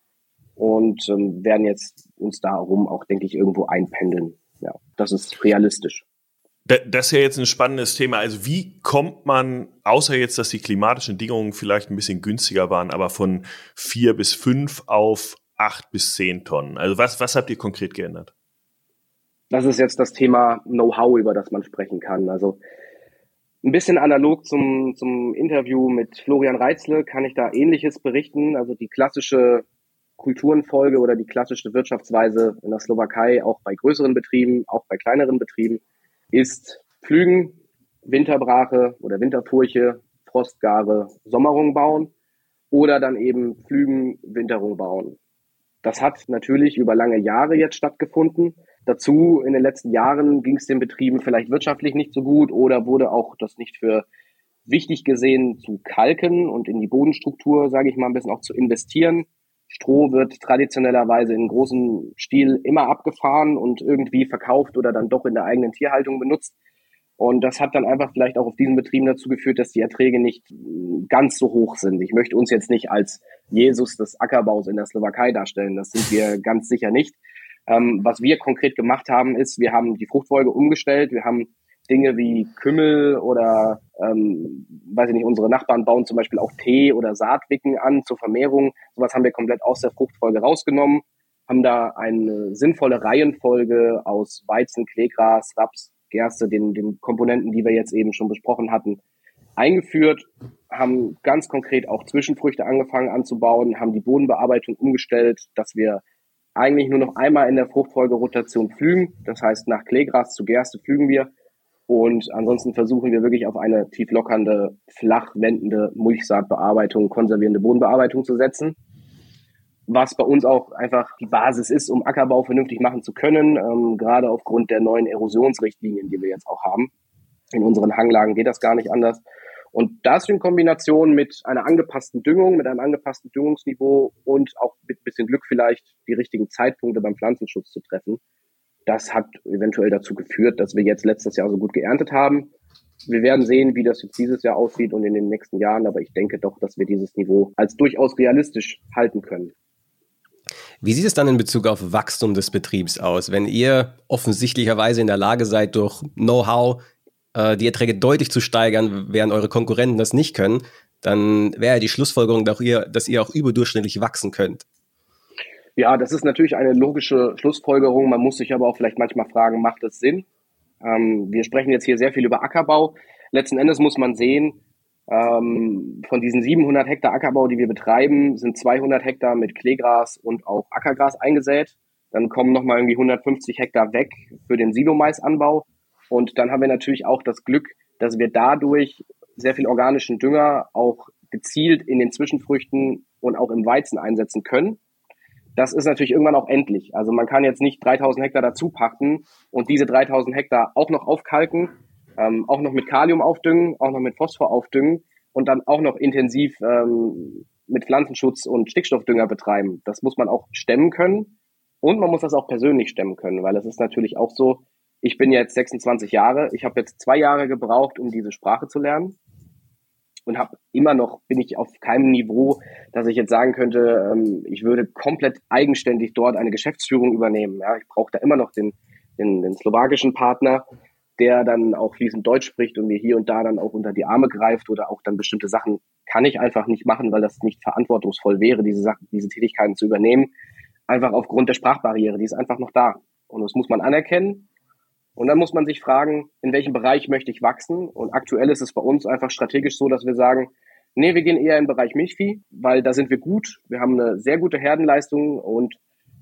und ähm, werden jetzt uns darum auch, denke ich, irgendwo einpendeln. Ja, das ist realistisch. Das ist ja jetzt ein spannendes Thema. Also wie kommt man, außer jetzt, dass die klimatischen Bedingungen vielleicht ein bisschen günstiger waren, aber von vier bis fünf auf acht bis zehn Tonnen? Also was, was habt ihr konkret geändert? Das ist jetzt das Thema Know-how, über das man sprechen kann. Also ein bisschen analog zum, zum Interview mit Florian Reitzle kann ich da Ähnliches berichten. Also die klassische Kulturenfolge oder die klassische Wirtschaftsweise in der Slowakei, auch bei größeren Betrieben, auch bei kleineren Betrieben, ist Pflügen, Winterbrache oder Winterfurche, Frostgare, Sommerung bauen oder dann eben Pflügen, Winterung bauen. Das hat natürlich über lange Jahre jetzt stattgefunden. Dazu in den letzten Jahren ging es den Betrieben vielleicht wirtschaftlich nicht so gut oder wurde auch das nicht für wichtig gesehen zu kalken und in die Bodenstruktur, sage ich mal, ein bisschen auch zu investieren. Stroh wird traditionellerweise in großem Stil immer abgefahren und irgendwie verkauft oder dann doch in der eigenen Tierhaltung benutzt. Und das hat dann einfach vielleicht auch auf diesen Betrieben dazu geführt, dass die Erträge nicht ganz so hoch sind. Ich möchte uns jetzt nicht als Jesus des Ackerbaus in der Slowakei darstellen. Das sind wir ganz sicher nicht. Ähm, was wir konkret gemacht haben, ist, wir haben die Fruchtfolge umgestellt. Wir haben Dinge wie Kümmel oder, ähm, weiß ich nicht, unsere Nachbarn bauen zum Beispiel auch Tee oder Saatwicken an zur Vermehrung. Sowas haben wir komplett aus der Fruchtfolge rausgenommen, haben da eine sinnvolle Reihenfolge aus Weizen, Kleegras, Raps, Gerste, den, den Komponenten, die wir jetzt eben schon besprochen hatten, eingeführt, haben ganz konkret auch Zwischenfrüchte angefangen anzubauen, haben die Bodenbearbeitung umgestellt, dass wir eigentlich nur noch einmal in der Fruchtfolgerotation pflügen. Das heißt, nach Kleegras zu Gerste pflügen wir und ansonsten versuchen wir wirklich auf eine tief lockernde, flach wendende Mulchsaatbearbeitung, konservierende Bodenbearbeitung zu setzen. Was bei uns auch einfach die Basis ist, um Ackerbau vernünftig machen zu können, ähm, gerade aufgrund der neuen Erosionsrichtlinien, die wir jetzt auch haben. In unseren Hanglagen geht das gar nicht anders. Und das in Kombination mit einer angepassten Düngung, mit einem angepassten Düngungsniveau und auch mit ein bisschen Glück vielleicht die richtigen Zeitpunkte beim Pflanzenschutz zu treffen, das hat eventuell dazu geführt, dass wir jetzt letztes Jahr so gut geerntet haben. Wir werden sehen, wie das jetzt dieses Jahr aussieht und in den nächsten Jahren, aber ich denke doch, dass wir dieses Niveau als durchaus realistisch halten können. Wie sieht es dann in Bezug auf Wachstum des Betriebs aus, wenn ihr offensichtlicherweise in der Lage seid, durch Know-how äh, die Erträge deutlich zu steigern, während eure Konkurrenten das nicht können? Dann wäre die Schlussfolgerung, dass ihr, dass ihr auch überdurchschnittlich wachsen könnt. Ja, das ist natürlich eine logische Schlussfolgerung. Man muss sich aber auch vielleicht manchmal fragen, macht es Sinn? Ähm, wir sprechen jetzt hier sehr viel über Ackerbau. Letzten Endes muss man sehen, ähm, von diesen 700 Hektar Ackerbau, die wir betreiben, sind 200 Hektar mit Kleegras und auch Ackergras eingesät. Dann kommen nochmal irgendwie 150 Hektar weg für den Silomaisanbau. Und dann haben wir natürlich auch das Glück, dass wir dadurch sehr viel organischen Dünger auch gezielt in den Zwischenfrüchten und auch im Weizen einsetzen können das ist natürlich irgendwann auch endlich. Also man kann jetzt nicht 3000 Hektar dazu pachten und diese 3000 Hektar auch noch aufkalken, ähm, auch noch mit Kalium aufdüngen, auch noch mit Phosphor aufdüngen. und dann auch noch intensiv ähm, mit Pflanzenschutz und Stickstoffdünger betreiben. Das muss man auch stemmen können und man muss das auch persönlich stemmen können, weil es ist natürlich auch so, ich bin jetzt 26 Jahre, ich habe jetzt zwei Jahre gebraucht, um diese Sprache zu lernen und habe immer noch bin ich auf keinem Niveau, dass ich jetzt sagen könnte, ähm, ich würde komplett eigenständig dort eine Geschäftsführung übernehmen. Ja, ich brauche da immer noch den, den, den slowakischen Partner, der dann auch fließend Deutsch spricht und mir hier und da dann auch unter die Arme greift oder auch dann bestimmte Sachen kann ich einfach nicht machen, weil das nicht verantwortungsvoll wäre, diese Sachen, diese Tätigkeiten zu übernehmen. Einfach aufgrund der Sprachbarriere, die ist einfach noch da. Und das muss man anerkennen. Und dann muss man sich fragen, in welchem Bereich möchte ich wachsen? Und aktuell ist es bei uns einfach strategisch so, dass wir sagen, nee, wir gehen eher im Bereich Milchvieh, weil da sind wir gut. Wir haben eine sehr gute Herdenleistung und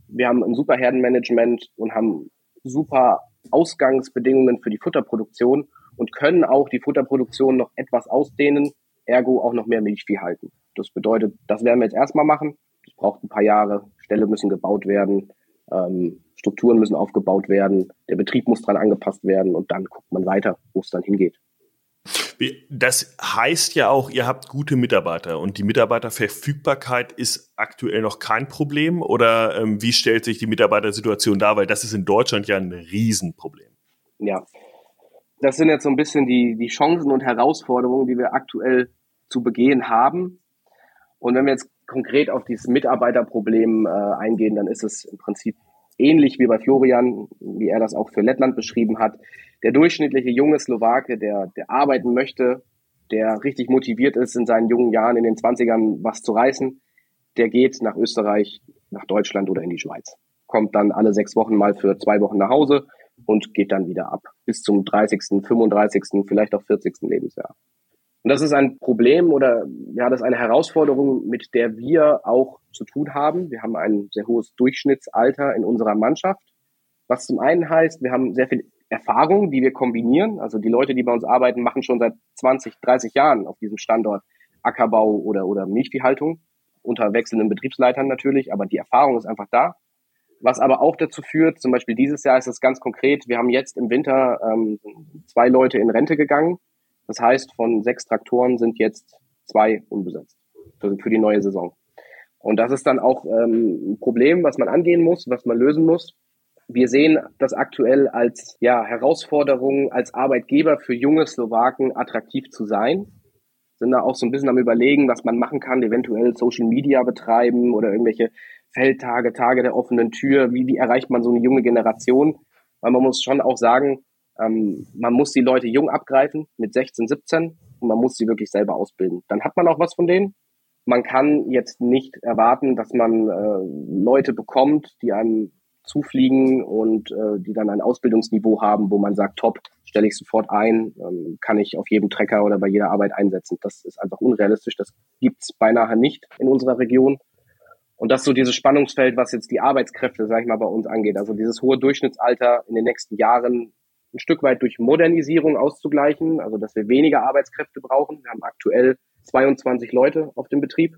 wir haben ein super Herdenmanagement und haben super Ausgangsbedingungen für die Futterproduktion und können auch die Futterproduktion noch etwas ausdehnen, ergo auch noch mehr Milchvieh halten. Das bedeutet, das werden wir jetzt erstmal machen. Das braucht ein paar Jahre. Ställe müssen gebaut werden. Ähm, Strukturen müssen aufgebaut werden, der Betrieb muss dran angepasst werden und dann guckt man weiter, wo es dann hingeht. Das heißt ja auch, ihr habt gute Mitarbeiter und die Mitarbeiterverfügbarkeit ist aktuell noch kein Problem oder ähm, wie stellt sich die Mitarbeitersituation dar? Weil das ist in Deutschland ja ein Riesenproblem. Ja, das sind jetzt so ein bisschen die, die Chancen und Herausforderungen, die wir aktuell zu begehen haben. Und wenn wir jetzt konkret auf dieses Mitarbeiterproblem äh, eingehen, dann ist es im Prinzip ähnlich wie bei Florian, wie er das auch für Lettland beschrieben hat. Der durchschnittliche junge Slowake, der, der arbeiten möchte, der richtig motiviert ist, in seinen jungen Jahren, in den 20ern was zu reißen, der geht nach Österreich, nach Deutschland oder in die Schweiz. Kommt dann alle sechs Wochen mal für zwei Wochen nach Hause und geht dann wieder ab. Bis zum 30., 35., vielleicht auch 40. Lebensjahr. Und das ist ein Problem oder ja, das ist eine Herausforderung, mit der wir auch zu tun haben. Wir haben ein sehr hohes Durchschnittsalter in unserer Mannschaft, was zum einen heißt, wir haben sehr viel Erfahrung, die wir kombinieren. Also die Leute, die bei uns arbeiten, machen schon seit 20, 30 Jahren auf diesem Standort Ackerbau oder, oder Milchviehhaltung, unter wechselnden Betriebsleitern natürlich, aber die Erfahrung ist einfach da. Was aber auch dazu führt, zum Beispiel dieses Jahr ist es ganz konkret, wir haben jetzt im Winter ähm, zwei Leute in Rente gegangen das heißt, von sechs Traktoren sind jetzt zwei unbesetzt für, für die neue Saison. Und das ist dann auch ähm, ein Problem, was man angehen muss, was man lösen muss. Wir sehen das aktuell als ja, Herausforderung, als Arbeitgeber für junge Slowaken attraktiv zu sein. Sind da auch so ein bisschen am Überlegen, was man machen kann, eventuell Social Media betreiben oder irgendwelche Feldtage, Tage der offenen Tür. Wie, wie erreicht man so eine junge Generation? Weil man muss schon auch sagen, ähm, man muss die Leute jung abgreifen mit 16, 17 und man muss sie wirklich selber ausbilden. Dann hat man auch was von denen. Man kann jetzt nicht erwarten, dass man äh, Leute bekommt, die einem zufliegen und äh, die dann ein Ausbildungsniveau haben, wo man sagt, top, stelle ich sofort ein, ähm, kann ich auf jedem Trecker oder bei jeder Arbeit einsetzen. Das ist einfach unrealistisch. Das gibt's beinahe nicht in unserer Region. Und das ist so dieses Spannungsfeld, was jetzt die Arbeitskräfte, sag ich mal, bei uns angeht. Also dieses hohe Durchschnittsalter in den nächsten Jahren ein Stück weit durch Modernisierung auszugleichen, also dass wir weniger Arbeitskräfte brauchen. Wir haben aktuell 22 Leute auf dem Betrieb.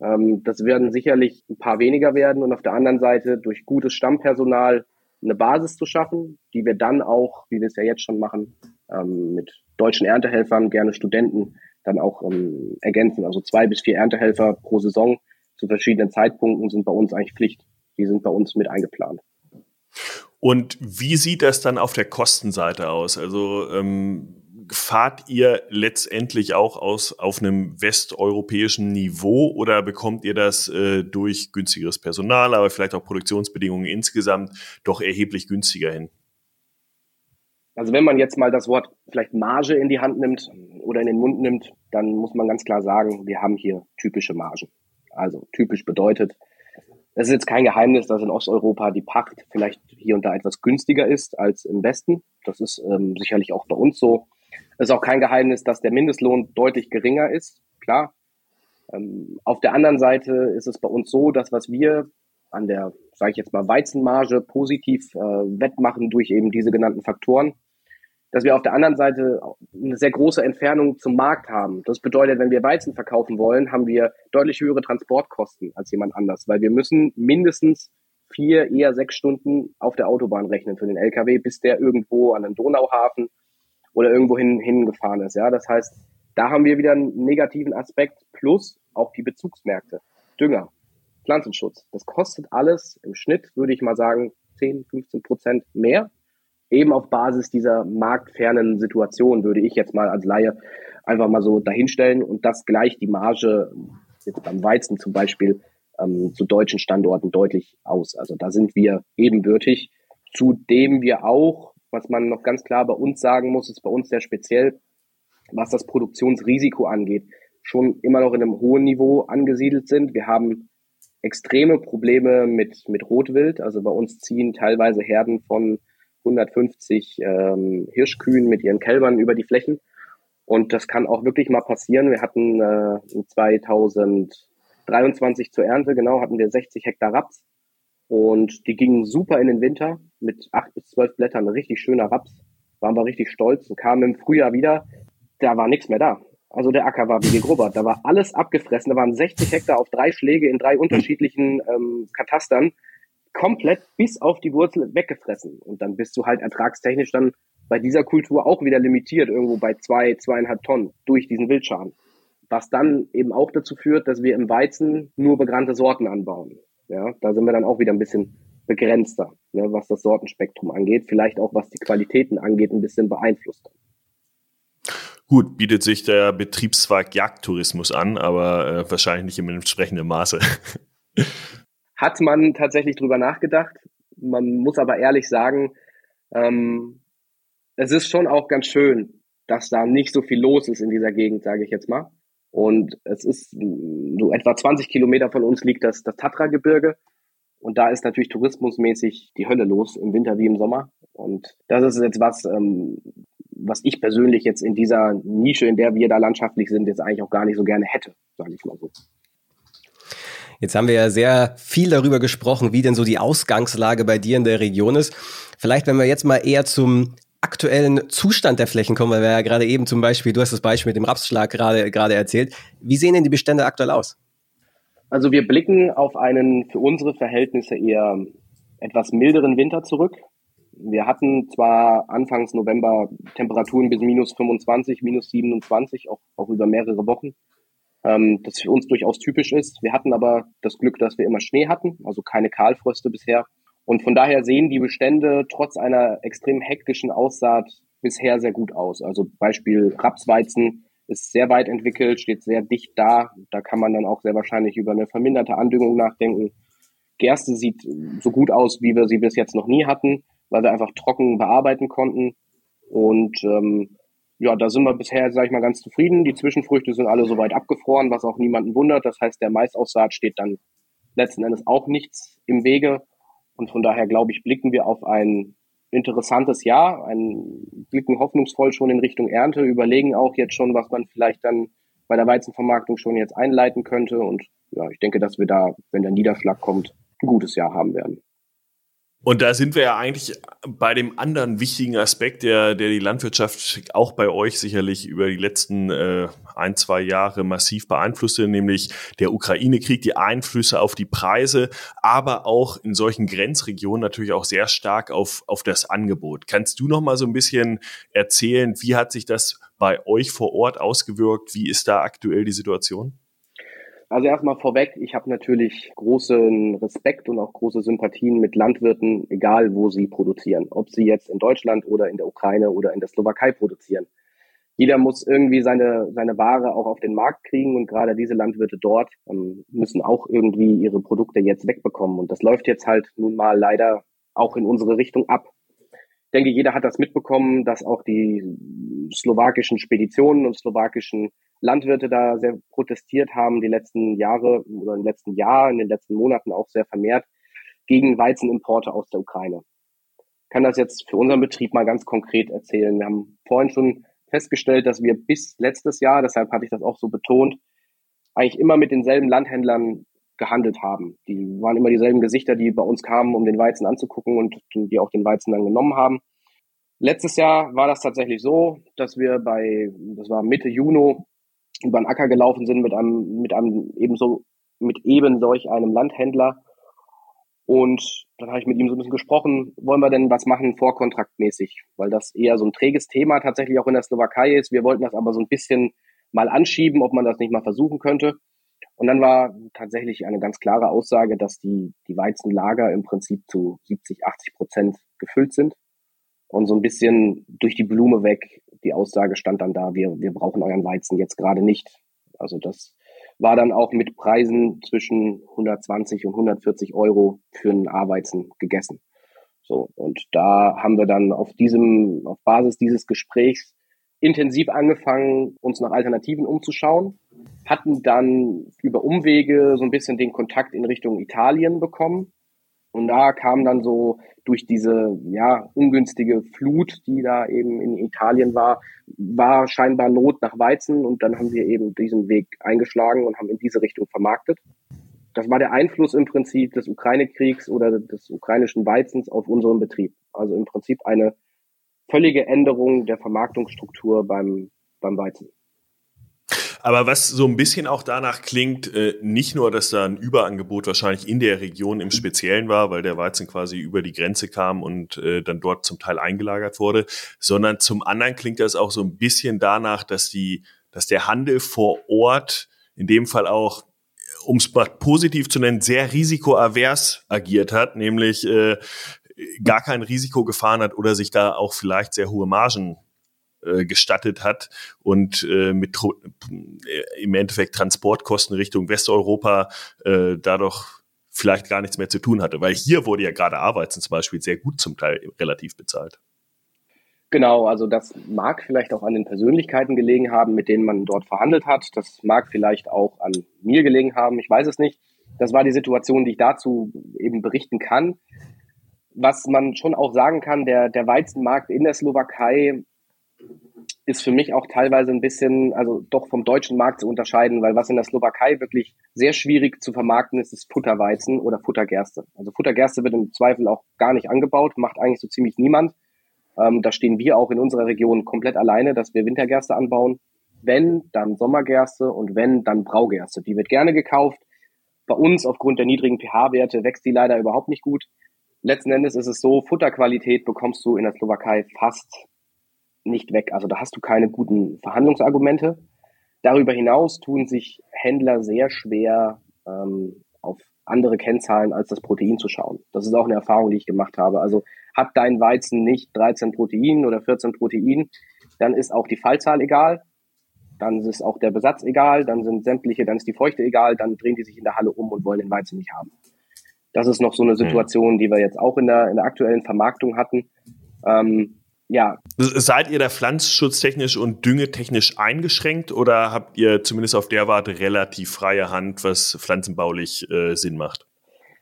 Ähm, das werden sicherlich ein paar weniger werden und auf der anderen Seite durch gutes Stammpersonal eine Basis zu schaffen, die wir dann auch, wie wir es ja jetzt schon machen, ähm, mit deutschen Erntehelfern, gerne Studenten, dann auch ähm, ergänzen. Also zwei bis vier Erntehelfer pro Saison zu verschiedenen Zeitpunkten sind bei uns eigentlich Pflicht. Die sind bei uns mit eingeplant. Und wie sieht das dann auf der Kostenseite aus? Also ähm, fahrt ihr letztendlich auch aus auf einem westeuropäischen Niveau oder bekommt ihr das äh, durch günstigeres Personal, aber vielleicht auch Produktionsbedingungen insgesamt doch erheblich günstiger hin? Also wenn man jetzt mal das Wort vielleicht Marge in die Hand nimmt oder in den Mund nimmt, dann muss man ganz klar sagen, wir haben hier typische Margen. Also typisch bedeutet, es ist jetzt kein Geheimnis, dass in Osteuropa die Pacht vielleicht hier und da etwas günstiger ist als im Westen. Das ist ähm, sicherlich auch bei uns so. Es ist auch kein Geheimnis, dass der Mindestlohn deutlich geringer ist. Klar. Ähm, auf der anderen Seite ist es bei uns so, dass was wir an der, sage ich jetzt mal, Weizenmarge positiv äh, wettmachen durch eben diese genannten Faktoren, dass wir auf der anderen Seite eine sehr große Entfernung zum Markt haben. Das bedeutet, wenn wir Weizen verkaufen wollen, haben wir deutlich höhere Transportkosten als jemand anders, weil wir müssen mindestens vier, eher sechs Stunden auf der Autobahn rechnen für den LKW, bis der irgendwo an den Donauhafen oder irgendwo hin, hingefahren ist. Ja, das heißt, Da haben wir wieder einen negativen Aspekt plus auch die Bezugsmärkte. Dünger, Pflanzenschutz. Das kostet alles im Schnitt, würde ich mal sagen, 10, 15 Prozent mehr. Eben auf Basis dieser marktfernen Situation würde ich jetzt mal als Laie einfach mal so dahinstellen und das gleicht die Marge jetzt beim Weizen zum Beispiel ähm, zu deutschen Standorten deutlich aus. Also da sind wir ebenbürtig. Zudem wir auch, was man noch ganz klar bei uns sagen muss, ist bei uns sehr speziell, was das Produktionsrisiko angeht, schon immer noch in einem hohen Niveau angesiedelt sind. Wir haben extreme Probleme mit, mit Rotwild. Also bei uns ziehen teilweise Herden von 150 ähm, Hirschkühen mit ihren Kälbern über die Flächen. Und das kann auch wirklich mal passieren. Wir hatten äh, 2023 zur Ernte, genau, hatten wir 60 Hektar Raps. Und die gingen super in den Winter mit acht bis zwölf Blättern, richtig schöner Raps. Waren wir richtig stolz und kamen im Frühjahr wieder. Da war nichts mehr da. Also der Acker war wie gegrubbert. Da war alles abgefressen. Da waren 60 Hektar auf drei Schläge in drei unterschiedlichen ähm, Katastern komplett bis auf die Wurzel weggefressen. Und dann bist du halt ertragstechnisch dann bei dieser Kultur auch wieder limitiert, irgendwo bei zwei, zweieinhalb Tonnen durch diesen Wildschaden. Was dann eben auch dazu führt, dass wir im Weizen nur begrannte Sorten anbauen. Ja, da sind wir dann auch wieder ein bisschen begrenzter, ne, was das Sortenspektrum angeht, vielleicht auch was die Qualitäten angeht, ein bisschen beeinflusst. Gut, bietet sich der Betriebszweig Jagdtourismus an, aber äh, wahrscheinlich nicht im entsprechenden Maße. [laughs] Hat man tatsächlich drüber nachgedacht. Man muss aber ehrlich sagen, ähm, es ist schon auch ganz schön, dass da nicht so viel los ist in dieser Gegend, sage ich jetzt mal. Und es ist so etwa 20 Kilometer von uns liegt das, das Tatra-Gebirge. Und da ist natürlich tourismusmäßig die Hölle los, im Winter wie im Sommer. Und das ist jetzt was, ähm, was ich persönlich jetzt in dieser Nische, in der wir da landschaftlich sind, jetzt eigentlich auch gar nicht so gerne hätte, sage ich mal so. Jetzt haben wir ja sehr viel darüber gesprochen, wie denn so die Ausgangslage bei dir in der Region ist. Vielleicht, wenn wir jetzt mal eher zum aktuellen Zustand der Flächen kommen, weil wir ja gerade eben zum Beispiel, du hast das Beispiel mit dem Rapsschlag gerade, gerade erzählt. Wie sehen denn die Bestände aktuell aus? Also wir blicken auf einen für unsere Verhältnisse eher etwas milderen Winter zurück. Wir hatten zwar anfangs November Temperaturen bis minus 25, minus 27, auch, auch über mehrere Wochen, ähm, das für uns durchaus typisch ist. Wir hatten aber das Glück, dass wir immer Schnee hatten, also keine Kahlfröste bisher. Und von daher sehen die Bestände trotz einer extrem hektischen Aussaat bisher sehr gut aus. Also Beispiel Rapsweizen ist sehr weit entwickelt, steht sehr dicht da. Da kann man dann auch sehr wahrscheinlich über eine verminderte Andüngung nachdenken. Gerste sieht so gut aus, wie wir sie bis jetzt noch nie hatten weil wir einfach trocken bearbeiten konnten. Und ähm, ja, da sind wir bisher, sage ich mal, ganz zufrieden. Die Zwischenfrüchte sind alle soweit abgefroren, was auch niemanden wundert. Das heißt, der Maisaussaat steht dann letzten Endes auch nichts im Wege. Und von daher, glaube ich, blicken wir auf ein interessantes Jahr, ein, blicken hoffnungsvoll schon in Richtung Ernte, überlegen auch jetzt schon, was man vielleicht dann bei der Weizenvermarktung schon jetzt einleiten könnte. Und ja, ich denke, dass wir da, wenn der Niederschlag kommt, ein gutes Jahr haben werden. Und da sind wir ja eigentlich bei dem anderen wichtigen Aspekt, der, der die Landwirtschaft auch bei euch sicherlich über die letzten äh, ein, zwei Jahre massiv beeinflusste, nämlich der Ukraine-Krieg, die Einflüsse auf die Preise, aber auch in solchen Grenzregionen natürlich auch sehr stark auf, auf das Angebot. Kannst du noch mal so ein bisschen erzählen, wie hat sich das bei euch vor Ort ausgewirkt? Wie ist da aktuell die Situation? Also erstmal vorweg, ich habe natürlich großen Respekt und auch große Sympathien mit Landwirten, egal wo sie produzieren. Ob sie jetzt in Deutschland oder in der Ukraine oder in der Slowakei produzieren. Jeder muss irgendwie seine, seine Ware auch auf den Markt kriegen und gerade diese Landwirte dort ähm, müssen auch irgendwie ihre Produkte jetzt wegbekommen. Und das läuft jetzt halt nun mal leider auch in unsere Richtung ab. Ich denke, jeder hat das mitbekommen, dass auch die slowakischen Speditionen und slowakischen Landwirte da sehr protestiert haben, die letzten Jahre oder im letzten Jahr, in den letzten Monaten auch sehr vermehrt gegen Weizenimporte aus der Ukraine. Ich kann das jetzt für unseren Betrieb mal ganz konkret erzählen. Wir haben vorhin schon festgestellt, dass wir bis letztes Jahr, deshalb hatte ich das auch so betont, eigentlich immer mit denselben Landhändlern gehandelt haben. Die waren immer dieselben Gesichter, die bei uns kamen, um den Weizen anzugucken und die auch den Weizen dann genommen haben. Letztes Jahr war das tatsächlich so, dass wir bei, das war Mitte Juni, über den Acker gelaufen sind mit einem, mit einem ebenso, mit eben solch einem Landhändler. Und dann habe ich mit ihm so ein bisschen gesprochen, wollen wir denn was machen vorkontraktmäßig, weil das eher so ein träges Thema tatsächlich auch in der Slowakei ist. Wir wollten das aber so ein bisschen mal anschieben, ob man das nicht mal versuchen könnte. Und dann war tatsächlich eine ganz klare Aussage, dass die, die Weizenlager im Prinzip zu 70, 80 Prozent gefüllt sind. Und so ein bisschen durch die Blume weg, die Aussage stand dann da, wir, wir brauchen euren Weizen jetzt gerade nicht. Also das war dann auch mit Preisen zwischen 120 und 140 Euro für einen A-Weizen gegessen. So, und da haben wir dann auf diesem, auf Basis dieses Gesprächs intensiv angefangen, uns nach Alternativen umzuschauen, hatten dann über Umwege so ein bisschen den Kontakt in Richtung Italien bekommen. Und da kam dann so durch diese ja ungünstige Flut, die da eben in Italien war, war scheinbar Not nach Weizen und dann haben wir eben diesen Weg eingeschlagen und haben in diese Richtung vermarktet. Das war der Einfluss im Prinzip des Ukraine-Kriegs oder des ukrainischen Weizens auf unseren Betrieb. Also im Prinzip eine völlige Änderung der Vermarktungsstruktur beim, beim Weizen. Aber was so ein bisschen auch danach klingt, äh, nicht nur, dass da ein Überangebot wahrscheinlich in der Region im Speziellen war, weil der Weizen quasi über die Grenze kam und äh, dann dort zum Teil eingelagert wurde, sondern zum anderen klingt das auch so ein bisschen danach, dass die, dass der Handel vor Ort in dem Fall auch um es positiv zu nennen, sehr risikoavers agiert hat, nämlich äh, gar kein Risiko gefahren hat oder sich da auch vielleicht sehr hohe Margen äh, gestattet hat und äh, mit äh, im Endeffekt Transportkosten Richtung Westeuropa äh, dadurch vielleicht gar nichts mehr zu tun hatte. Weil hier wurde ja gerade Arbeiten zum Beispiel sehr gut zum Teil relativ bezahlt. Genau, also das mag vielleicht auch an den Persönlichkeiten gelegen haben, mit denen man dort verhandelt hat. Das mag vielleicht auch an mir gelegen haben, ich weiß es nicht. Das war die Situation, die ich dazu eben berichten kann was man schon auch sagen kann, der, der Weizenmarkt in der Slowakei ist für mich auch teilweise ein bisschen, also doch vom deutschen Markt zu unterscheiden, weil was in der Slowakei wirklich sehr schwierig zu vermarkten ist, ist Futterweizen oder Futtergerste. Also Futtergerste wird im Zweifel auch gar nicht angebaut, macht eigentlich so ziemlich niemand. Ähm, da stehen wir auch in unserer Region komplett alleine, dass wir Wintergerste anbauen. Wenn, dann Sommergerste und wenn, dann Braugerste. Die wird gerne gekauft. Bei uns aufgrund der niedrigen pH-Werte wächst die leider überhaupt nicht gut letzten Endes ist es so, Futterqualität bekommst du in der Slowakei fast nicht weg. Also da hast du keine guten Verhandlungsargumente. Darüber hinaus tun sich Händler sehr schwer, ähm, auf andere Kennzahlen als das Protein zu schauen. Das ist auch eine Erfahrung, die ich gemacht habe. Also hat dein Weizen nicht 13 Protein oder 14 Protein, dann ist auch die Fallzahl egal, dann ist auch der Besatz egal, dann sind sämtliche, dann ist die Feuchte egal, dann drehen die sich in der Halle um und wollen den Weizen nicht haben. Das ist noch so eine hm. Situation, die wir jetzt auch in der, in der aktuellen Vermarktung hatten. Ähm, ja. Seid ihr da pflanzenschutztechnisch und düngetechnisch eingeschränkt oder habt ihr zumindest auf der Warte relativ freie Hand, was pflanzenbaulich äh, Sinn macht?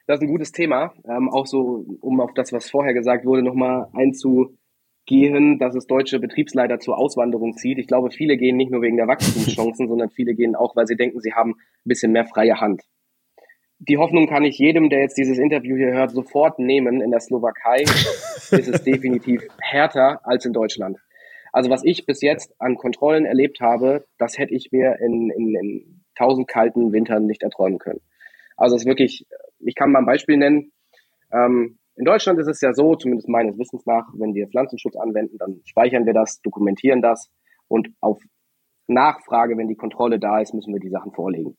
Das ist ein gutes Thema. Ähm, auch so, um auf das, was vorher gesagt wurde, nochmal einzugehen, dass es deutsche Betriebsleiter zur Auswanderung zieht. Ich glaube, viele gehen nicht nur wegen der Wachstumschancen, [laughs] sondern viele gehen auch, weil sie denken, sie haben ein bisschen mehr freie Hand die Hoffnung kann ich jedem, der jetzt dieses Interview hier hört, sofort nehmen. In der Slowakei [laughs] ist es definitiv härter als in Deutschland. Also was ich bis jetzt an Kontrollen erlebt habe, das hätte ich mir in, in, in tausend kalten Wintern nicht erträumen können. Also es ist wirklich, ich kann mal ein Beispiel nennen. Ähm, in Deutschland ist es ja so, zumindest meines Wissens nach, wenn wir Pflanzenschutz anwenden, dann speichern wir das, dokumentieren das und auf Nachfrage, wenn die Kontrolle da ist, müssen wir die Sachen vorlegen.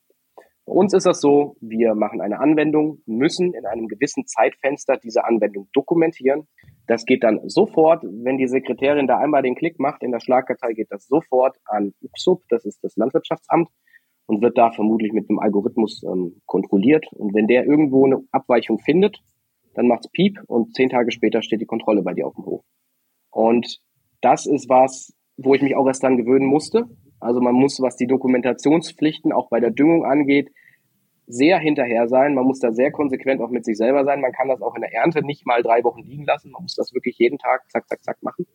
Bei uns ist das so, wir machen eine Anwendung, müssen in einem gewissen Zeitfenster diese Anwendung dokumentieren. Das geht dann sofort, wenn die Sekretärin da einmal den Klick macht, in der Schlagkartei geht das sofort an UPSUB, das ist das Landwirtschaftsamt, und wird da vermutlich mit einem Algorithmus ähm, kontrolliert. Und wenn der irgendwo eine Abweichung findet, dann macht's Piep und zehn Tage später steht die Kontrolle bei dir auf dem Hof. Und das ist was, wo ich mich auch erst dann gewöhnen musste. Also man muss, was die Dokumentationspflichten auch bei der Düngung angeht, sehr hinterher sein. Man muss da sehr konsequent auch mit sich selber sein. Man kann das auch in der Ernte nicht mal drei Wochen liegen lassen. Man muss das wirklich jeden Tag zack, zack, zack machen.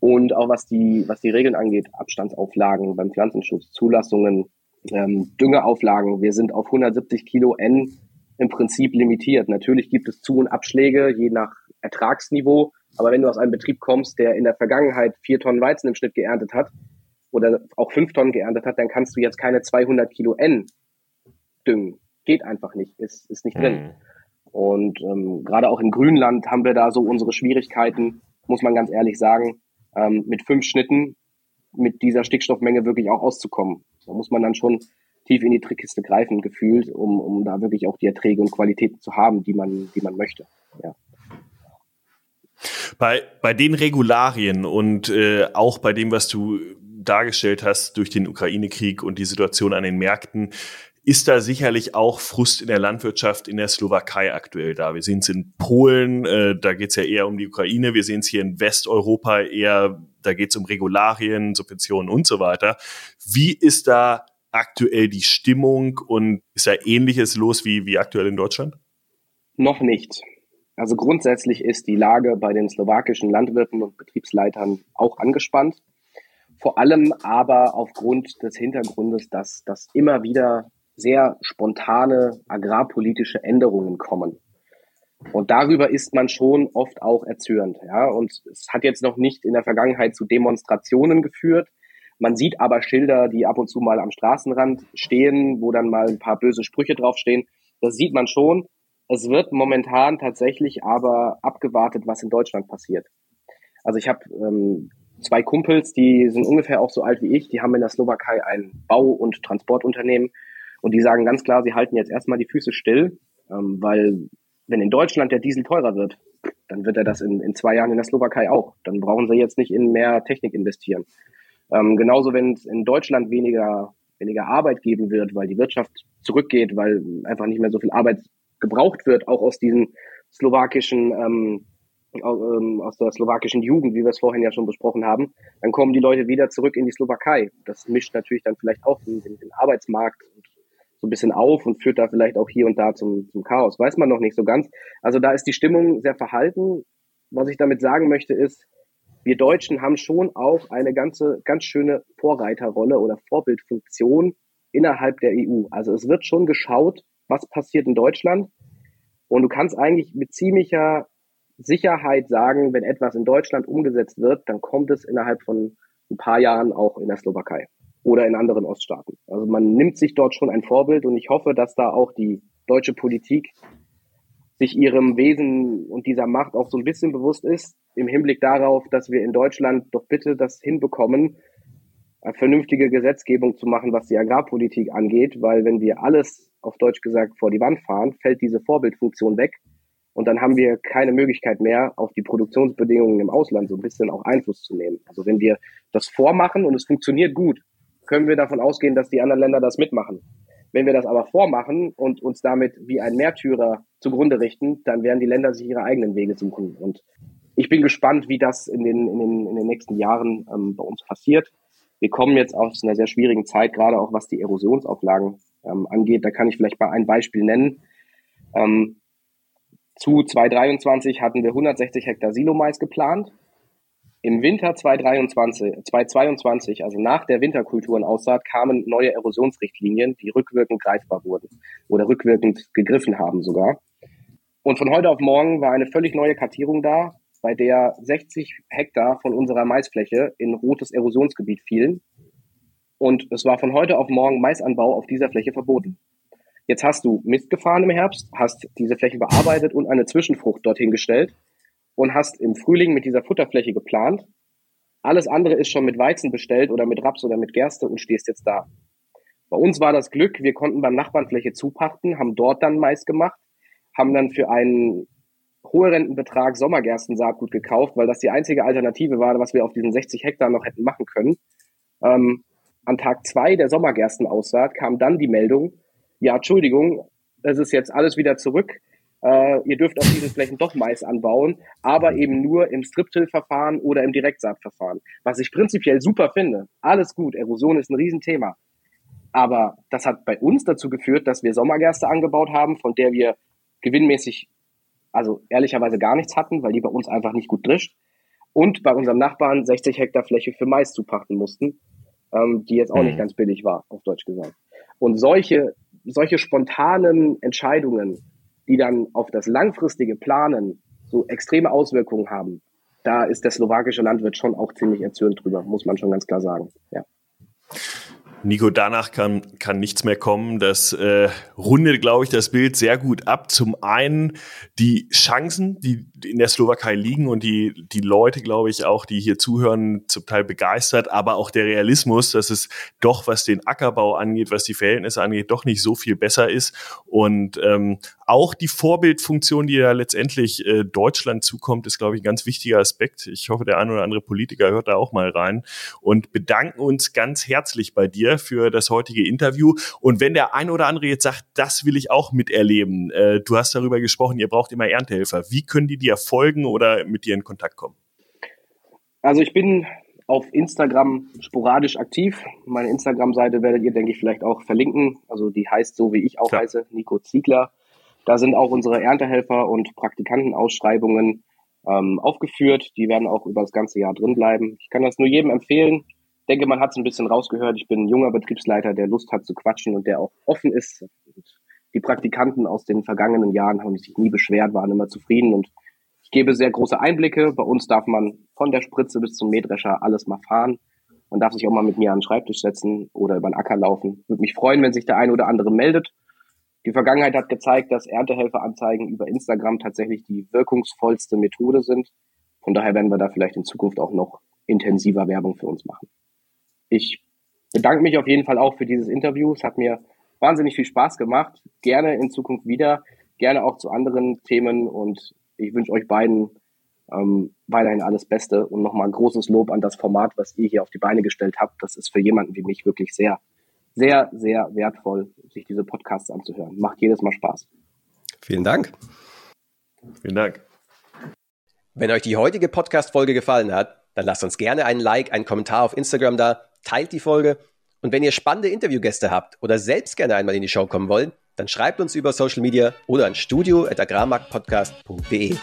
Und auch was die, was die Regeln angeht, Abstandsauflagen beim Pflanzenschutz, Zulassungen, ähm, Düngeauflagen. Wir sind auf 170 Kilo N im Prinzip limitiert. Natürlich gibt es Zu- und Abschläge, je nach Ertragsniveau. Aber wenn du aus einem Betrieb kommst, der in der Vergangenheit vier Tonnen Weizen im Schnitt geerntet hat oder auch fünf Tonnen geerntet hat, dann kannst du jetzt keine 200 Kilo N düngen geht einfach nicht, ist, ist nicht drin. Mhm. Und ähm, gerade auch in Grünland haben wir da so unsere Schwierigkeiten, muss man ganz ehrlich sagen, ähm, mit fünf Schnitten mit dieser Stickstoffmenge wirklich auch auszukommen. Da muss man dann schon tief in die Trickkiste greifen, gefühlt, um, um da wirklich auch die Erträge und Qualitäten zu haben, die man, die man möchte. Ja. Bei, bei den Regularien und äh, auch bei dem, was du dargestellt hast durch den Ukraine-Krieg und die Situation an den Märkten, ist da sicherlich auch Frust in der Landwirtschaft in der Slowakei aktuell da. Wir sehen es in Polen, äh, da geht es ja eher um die Ukraine. Wir sehen es hier in Westeuropa eher, da geht es um Regularien, Subventionen und so weiter. Wie ist da aktuell die Stimmung und ist da ähnliches los wie, wie aktuell in Deutschland? Noch nicht. Also grundsätzlich ist die Lage bei den slowakischen Landwirten und Betriebsleitern auch angespannt. Vor allem aber aufgrund des Hintergrundes, dass, dass immer wieder sehr spontane agrarpolitische Änderungen kommen. Und darüber ist man schon oft auch erzürnt. Ja? Und es hat jetzt noch nicht in der Vergangenheit zu Demonstrationen geführt. Man sieht aber Schilder, die ab und zu mal am Straßenrand stehen, wo dann mal ein paar böse Sprüche draufstehen. Das sieht man schon. Es wird momentan tatsächlich aber abgewartet, was in Deutschland passiert. Also ich habe ähm, zwei Kumpels, die sind ungefähr auch so alt wie ich, die haben in der Slowakei ein Bau- und Transportunternehmen und die sagen ganz klar, sie halten jetzt erstmal die Füße still, ähm, weil wenn in Deutschland der Diesel teurer wird, dann wird er das in, in zwei Jahren in der Slowakei auch. Dann brauchen sie jetzt nicht in mehr Technik investieren. Ähm, genauso, wenn es in Deutschland weniger, weniger Arbeit geben wird, weil die Wirtschaft zurückgeht, weil einfach nicht mehr so viel Arbeit gebraucht wird, auch aus diesen slowakischen, ähm, aus der slowakischen Jugend, wie wir es vorhin ja schon besprochen haben, dann kommen die Leute wieder zurück in die Slowakei. Das mischt natürlich dann vielleicht auch den, den Arbeitsmarkt so ein bisschen auf und führt da vielleicht auch hier und da zum, zum Chaos. Weiß man noch nicht so ganz. Also da ist die Stimmung sehr verhalten. Was ich damit sagen möchte ist, wir Deutschen haben schon auch eine ganze, ganz schöne Vorreiterrolle oder Vorbildfunktion innerhalb der EU. Also es wird schon geschaut, was passiert in Deutschland. Und du kannst eigentlich mit ziemlicher Sicherheit sagen, wenn etwas in Deutschland umgesetzt wird, dann kommt es innerhalb von ein paar Jahren auch in der Slowakei oder in anderen Oststaaten. Also man nimmt sich dort schon ein Vorbild und ich hoffe, dass da auch die deutsche Politik sich ihrem Wesen und dieser Macht auch so ein bisschen bewusst ist, im Hinblick darauf, dass wir in Deutschland doch bitte das hinbekommen, eine vernünftige Gesetzgebung zu machen, was die Agrarpolitik angeht, weil wenn wir alles auf Deutsch gesagt vor die Wand fahren, fällt diese Vorbildfunktion weg und dann haben wir keine Möglichkeit mehr, auf die Produktionsbedingungen im Ausland so ein bisschen auch Einfluss zu nehmen. Also wenn wir das vormachen und es funktioniert gut, können wir davon ausgehen, dass die anderen Länder das mitmachen. Wenn wir das aber vormachen und uns damit wie ein Märtyrer zugrunde richten, dann werden die Länder sich ihre eigenen Wege suchen. Und ich bin gespannt, wie das in den, in den, in den nächsten Jahren ähm, bei uns passiert. Wir kommen jetzt aus einer sehr schwierigen Zeit, gerade auch was die Erosionsauflagen ähm, angeht. Da kann ich vielleicht mal ein Beispiel nennen. Ähm, zu 2023 hatten wir 160 Hektar Silomais geplant. Im Winter 2023, 2022, also nach der Winterkulturenaussaat, kamen neue Erosionsrichtlinien, die rückwirkend greifbar wurden oder rückwirkend gegriffen haben sogar. Und von heute auf morgen war eine völlig neue Kartierung da, bei der 60 Hektar von unserer Maisfläche in rotes Erosionsgebiet fielen. Und es war von heute auf morgen Maisanbau auf dieser Fläche verboten. Jetzt hast du Mist gefahren im Herbst, hast diese Fläche bearbeitet und eine Zwischenfrucht dorthin gestellt und hast im Frühling mit dieser Futterfläche geplant. Alles andere ist schon mit Weizen bestellt oder mit Raps oder mit Gerste und stehst jetzt da. Bei uns war das Glück, wir konnten beim Nachbarn Fläche zupachten, haben dort dann Mais gemacht, haben dann für einen hohen Rentenbetrag Sommergerstensaatgut gekauft, weil das die einzige Alternative war, was wir auf diesen 60 Hektar noch hätten machen können. Ähm, an Tag zwei der Sommergerstenaussaat kam dann die Meldung, ja, Entschuldigung, es ist jetzt alles wieder zurück äh, ihr dürft auf diesen Flächen doch Mais anbauen, aber eben nur im Strip-Till-Verfahren oder im Direktsaatverfahren. Was ich prinzipiell super finde. Alles gut, Erosion ist ein Riesenthema. Aber das hat bei uns dazu geführt, dass wir Sommergerste angebaut haben, von der wir gewinnmäßig, also ehrlicherweise gar nichts hatten, weil die bei uns einfach nicht gut drischt. Und bei unserem Nachbarn 60 Hektar Fläche für Mais zupachten mussten, ähm, die jetzt auch nicht mhm. ganz billig war, auf Deutsch gesagt. Und solche, solche spontanen Entscheidungen, die dann auf das langfristige Planen so extreme Auswirkungen haben, da ist der slowakische Landwirt schon auch ziemlich erzürnt drüber, muss man schon ganz klar sagen. Ja. Nico, danach kann, kann nichts mehr kommen. Das äh, rundet, glaube ich, das Bild sehr gut ab. Zum einen die Chancen, die in der Slowakei liegen und die, die Leute, glaube ich, auch, die hier zuhören, zum Teil begeistert, aber auch der Realismus, dass es doch, was den Ackerbau angeht, was die Verhältnisse angeht, doch nicht so viel besser ist. Und ähm, auch die Vorbildfunktion, die ja letztendlich äh, Deutschland zukommt, ist, glaube ich, ein ganz wichtiger Aspekt. Ich hoffe, der ein oder andere Politiker hört da auch mal rein und bedanken uns ganz herzlich bei dir für das heutige Interview. Und wenn der ein oder andere jetzt sagt, das will ich auch miterleben, äh, du hast darüber gesprochen, ihr braucht immer Erntehelfer. Wie können die dir folgen oder mit dir in Kontakt kommen? Also ich bin auf Instagram sporadisch aktiv. Meine Instagram-Seite werdet ihr, denke ich, vielleicht auch verlinken. Also die heißt so, wie ich auch Klar. heiße, Nico Ziegler. Da sind auch unsere Erntehelfer und Praktikantenausschreibungen ähm, aufgeführt. Die werden auch über das ganze Jahr drin bleiben. Ich kann das nur jedem empfehlen. Denke, man hat es ein bisschen rausgehört. Ich bin ein junger Betriebsleiter, der Lust hat zu quatschen und der auch offen ist. Und die Praktikanten aus den vergangenen Jahren haben sich nie beschwert, waren immer zufrieden und ich gebe sehr große Einblicke. Bei uns darf man von der Spritze bis zum Mähdrescher alles mal fahren. Man darf sich auch mal mit mir an den Schreibtisch setzen oder über den Acker laufen. Würde mich freuen, wenn sich der eine oder andere meldet. Die Vergangenheit hat gezeigt, dass Erntehelferanzeigen über Instagram tatsächlich die wirkungsvollste Methode sind. Von daher werden wir da vielleicht in Zukunft auch noch intensiver Werbung für uns machen. Ich bedanke mich auf jeden Fall auch für dieses Interview. Es hat mir wahnsinnig viel Spaß gemacht. Gerne in Zukunft wieder, gerne auch zu anderen Themen und ich wünsche euch beiden ähm, weiterhin alles Beste und nochmal ein großes Lob an das Format, was ihr hier auf die Beine gestellt habt. Das ist für jemanden wie mich wirklich sehr sehr, sehr wertvoll, sich diese Podcasts anzuhören. Macht jedes Mal Spaß. Vielen Dank. Vielen Dank. Wenn euch die heutige Podcast-Folge gefallen hat, dann lasst uns gerne einen Like, einen Kommentar auf Instagram da, teilt die Folge und wenn ihr spannende Interviewgäste habt oder selbst gerne einmal in die Show kommen wollt, dann schreibt uns über Social Media oder an studio.agrarmarktpodcast.de.